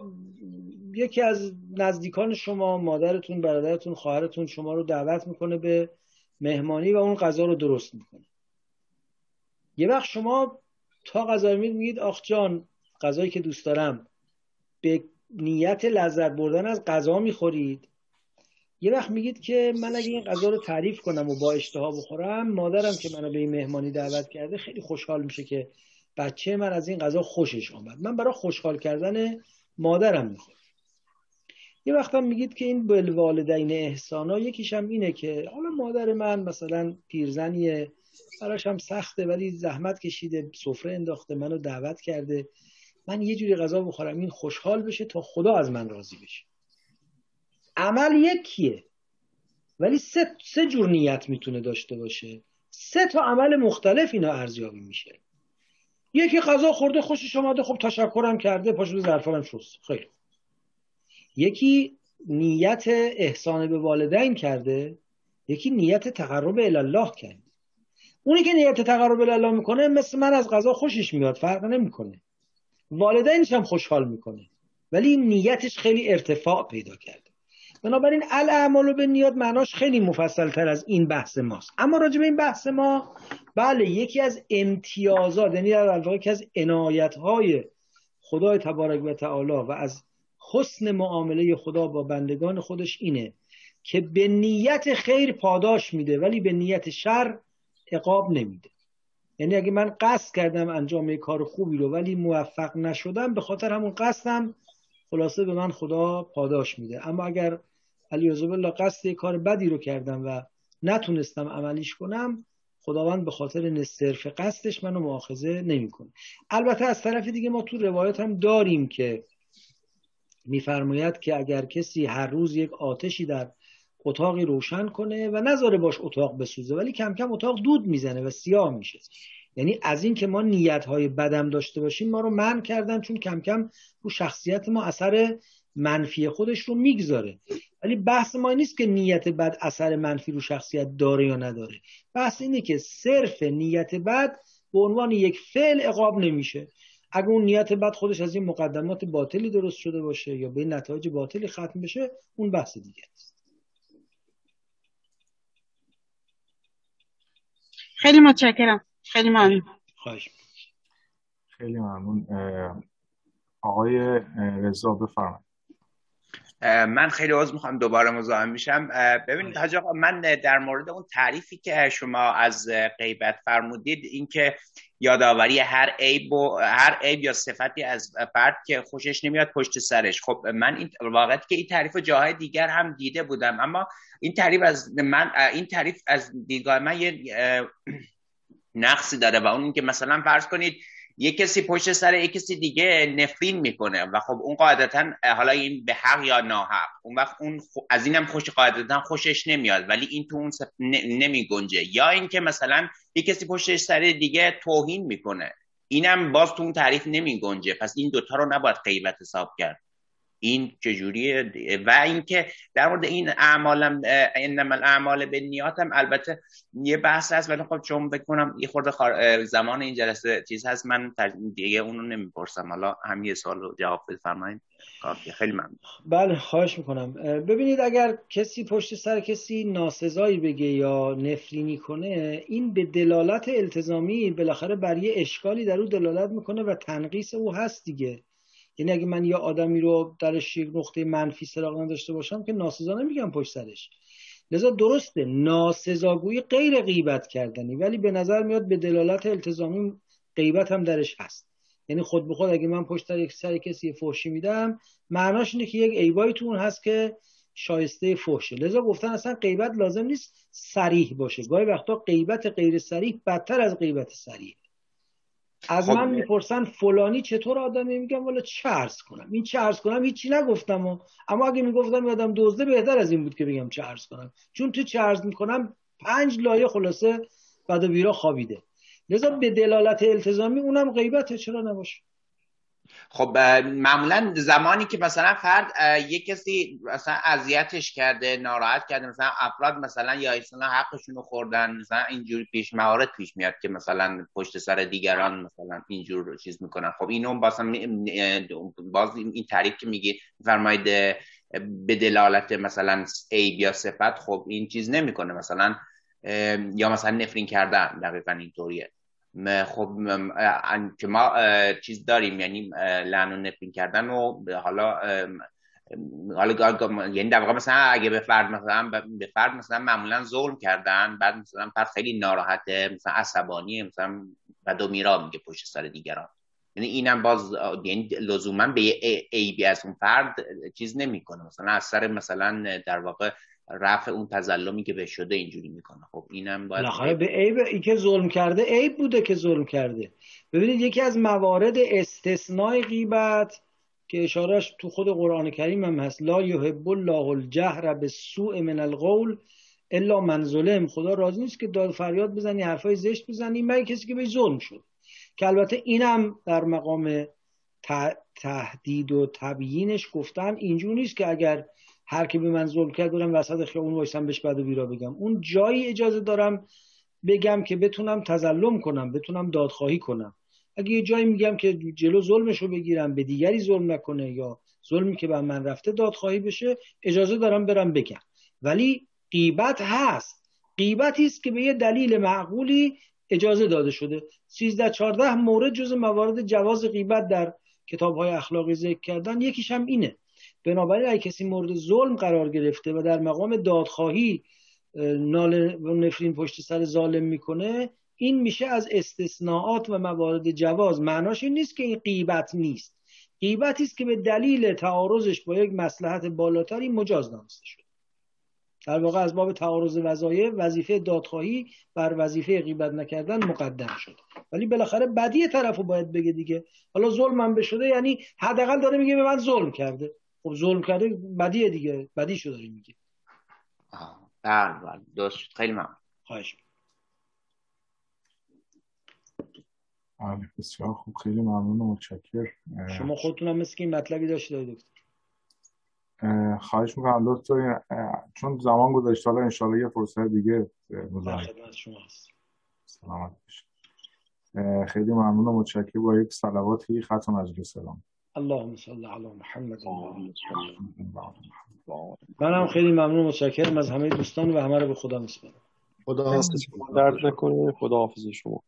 یکی از نزدیکان شما مادرتون برادرتون خواهرتون شما رو دعوت می‌کنه به مهمانی و اون غذا رو درست می‌کنه. یه وقت شما تا غذا میید میگید آخ جان غذایی که دوست دارم. به نیت لذت بردن از غذا می‌خورید. یه وقت میگید که من اگه این غذا رو تعریف کنم و با اشتها بخورم مادرم که منو به این مهمانی دعوت کرده خیلی خوشحال میشه که بچه من از این غذا خوشش آمد من برای خوشحال کردن مادرم می‌خورم. یه وقتم میگید که این بالوالدین احسانا یکیش هم اینه که حالا مادر من مثلا پیرزنیه براش هم سخته ولی زحمت کشیده سفره انداخته منو دعوت کرده. من یه جوری غذا بخورم این خوشحال بشه تا خدا از من راضی بشه. عمل یکیه ولی سه, سه جور نیت می‌تونه داشته باشه. سه تا عمل مختلف اینا ارزیابی میشه. یکی غذا خورده خوشش اومده خب تشکرم کرده پاشو ظرفارم شست. خیلی. یکی نیت احسان به والدین کرده یکی نیت تقرب الله کرده. اونی که نیت تقرب الله می‌کنه مثل من از غذا خوشش میاد فرق نمی‌کنه. والدینش هم خوشحال می‌کنه. ولی نیتش خیلی ارتفاع پیدا کرده. بنابراین الاعمال به نیات معناش خیلی مفصل تر از این بحث ماست. اما راجع به این بحث ما بله یکی از امتیازات یعنی در واقع یکی از عنایت های خدای تبارک و تعالی و از حسن معامله خدا با بندگان خودش اینه که به نیت خیر پاداش میده ولی به نیت شر عقاب نمیده. یعنی اگه من قصد کردم انجام یک کار خوبی رو ولی موفق نشدم به خاطر همون قصدم خلاصه به من خدا پاداش میده. اما اگر علیه بالله قصد کار بدی رو کردم و نتونستم عملیش کنم خداوند به خاطر صرف قصدش منو مؤاخذه نمی‌کنه. البته از طرف دیگه ما تو روایات هم داریم که میفرماید که اگر کسی هر روز یک آتشی در اتاقی روشن کنه و نذاره باش اتاق بسوزه ولی کم کم اتاق دود می‌زنه و سیاه میشه. یعنی از این که ما نیت های بدم داشته باشیم ما رو من کردن چون کم کم رو شخصیت ما اثر منفی خودش رو می‌گذاره. ولی بحث ما نیست که نیت بد اثر منفی رو شخصیت داره یا نداره. بحث اینه که صرف نیت بد به عنوان یک فعل عقاب نمیشه. اگه اون نیت بد خودش از این مقدمات باطلی درست شده باشه یا به نتایج باطلی ختم بشه اون بحث دیگه است خیلی متشکرم. خیلی ممنون. خواهش. خیلی ممنون. آقای رضا بفرمایید. من خیلی عذر می‌خوام دوباره مزاحم میشم ببینید حاج آقا من در مورد اون تعریفی که شما از غیبت فرمودید اینکه یادآوری هر عیب و هر عیب یا صفتی از فرد که خوشش نمیاد پشت سرش. خب من این واقعیت که این تعریف جاهای دیگر هم دیده بودم اما این تعریف از من این تعریف از دیدگاه من یه نقصی داره و اون که مثلا فرض کنید یه کسی پشت سر یه کسی دیگه نفرین می‌کنه. و خب اون قاعدتا حالا این به حق یا ناحق؟ اون وقت اون از اینم خوش قاعدتا خوشش نمیاد. ولی این تو اون سف... نمی گنجه یا اینکه مثلا یه کسی پشت سر دیگه توهین می‌کنه. اینم باز تو اون تعریف نمی گنجه پس این دوتا رو نباید غیبت حساب کرد. این چجوریه؟ و اینکه در مورد این اعمالم انما الاعمال به نیاتم البته یه بحث هست ولی خب چون بکنم یه خورده زمان این جلسه چیز هست من دیگه اونو نمی‌پرسم. حالا هم یه سال رو جواب بفرمایید کافیه. خیلی ممنون. بله خواهش می‌کنم. ببینید اگر کسی پشت سر کسی ناسزایی بگه یا نفرینی کنه این به دلالت التزامی بالاخره بر یه اشکالی در او دلالت می‌کنه و تنقیس او هست دیگه. یعنی اگه من یه آدمی رو درش یک نقطه منفی سراغ داشته باشم که ناسزا نمیگم پشت سرش. لذا درسته ناسزاگویی غیر غیبت کردنی ولی به نظر میاد به دلالت التزامی غیبت هم درش هست. یعنی خود به خود اگه من پشت یک سر کسی فحشی میدم معناش اینه که یک عیبایی تو اون هست که شایسته فحشه. لذا گفتن اصلا غیبت لازم نیست سریح باشه. گاهی وقتا غیبت غیر سریح بدتر از غیبت سریح از خب من می‌پرسن فلانی چطور آدمه؟ میگم والا چه عرض کنم؟ این چه عرض کنم؟ هیچی نگفتم و اما اگه می‌گفتم یادم دزده بهتر از این بود که بگم چه عرض کنم. چون تو چه عرض می‌کنم پنج لایه خلاصه بعد بیرا خوابیده. لذا به دلالت التزامی اونم غیبته چرا نباشه؟ خب معمولا زمانی که مثلا فرد یک کسی مثلا اذیتش کرده ناراحت کرده مثلا افراد مثلا یا اصلا حقشون رو خوردن مثلا اینجور پیش موارد پیش میاد که مثلا پشت سر دیگران مثلا اینجور چیز می‌کنن. خب اینو باز باز این تعریف که میگی فرماید به دلالت مثلا عیب یا صفت خب این چیز نمی‌کنه. مثلا یا مثلا نفرین کردن دقیقا اینطوریه. خب که ما چیز داریم یعنی لعن و نفرین کردن و حالا حالا یعنی در واقع مثلا اگه به فرد مثلا به فرد مثلا معمولا ظلم کردن بعد مثلا فرد خیلی ناراحته مثلا عصبانیه مثلا و میرا میگه پشت سر دیگران. یعنی اینم باز یعنی لزوما به عیبی از اون فرد چیز نمی‌کنه. مثلا از سر مثلا در واقع رفع اون تظلمی که به شده اینجوری می‌کنه. خب اینم باید بالاخره به عیب ای که ظلم کرده عیب بوده که ظلم کرده. ببینید یکی از موارد استثنای غیبت که اشارهش تو خود قرآن کریم هم هست. لا یحب الله الجهر به سوء من القول الا من ظلم. خدا راضی نیست که داد فریاد بزنی حرفای زشت بزنی مگه کسی که به ظلم شد. که البته اینم در مقام تهدید و تبیینش گفتن اینجور نیست که اگر هر کی به من ظلم کرد برم وسط خیابون وایسم بهش بد و بیرا بگم. اون جایی اجازه دارم بگم که بتونم تظلم کنم بتونم دادخواهی کنم. اگه یه جایی میگم که جلو ظلمش رو بگیرم به دیگری ظلم نکنه یا ظلمی که به من رفته دادخواهی بشه اجازه دارم برم بگم. ولی قیبت هست. قیبتی است که به یه دلیل معقولی اجازه داده شده. 13 14 مورد جز موارد جواز غیبت در کتاب های اخلاقی ذکر کردن. یکیش هم اینه. بنابراین اگه کسی مورد ظلم قرار گرفته و در مقام دادخواهی نال و نفرین پشت سر ظالم می‌کنه این میشه از استثناءات و موارد جواز. معناش این نیست که این قیبت نیست. قیبتی است که به دلیل تعارضش با یک مسلحت بالاتری مجاز دانسته شده. در واقع از باب تعارض وظایف وظیفه دادخواهی بر وظیفه غیبت نکردن مقدم شده. ولی بالاخره بدی طرف رو باید بگه دیگه. حالا ظلم من بشده یعنی حداقل داره میگه به من ظلم کرده. خب ظلم کرده بدیه دیگه. بدیشو داری میگه بله بله. درست. خیلی ممنون. خواهش. بله بسیار خوب. خیلی ممنون و متشکر شما خودتونم مثل که این مطلبی داشته دکتر. خواهش می‌کنم دکتر چون زمان گذاشته حالا انشالله یه فرصت دیگه خدمت شما هست سلامت خیلی ممنون و متشکر با یک صلواتی ختم مجلس سلام. اللهم صل علی محمد منم خیلی ممنون متشکرم از همه دوستان و همه رو به خدا میسپارم خدا درد نکنه. خدا حافظ شما.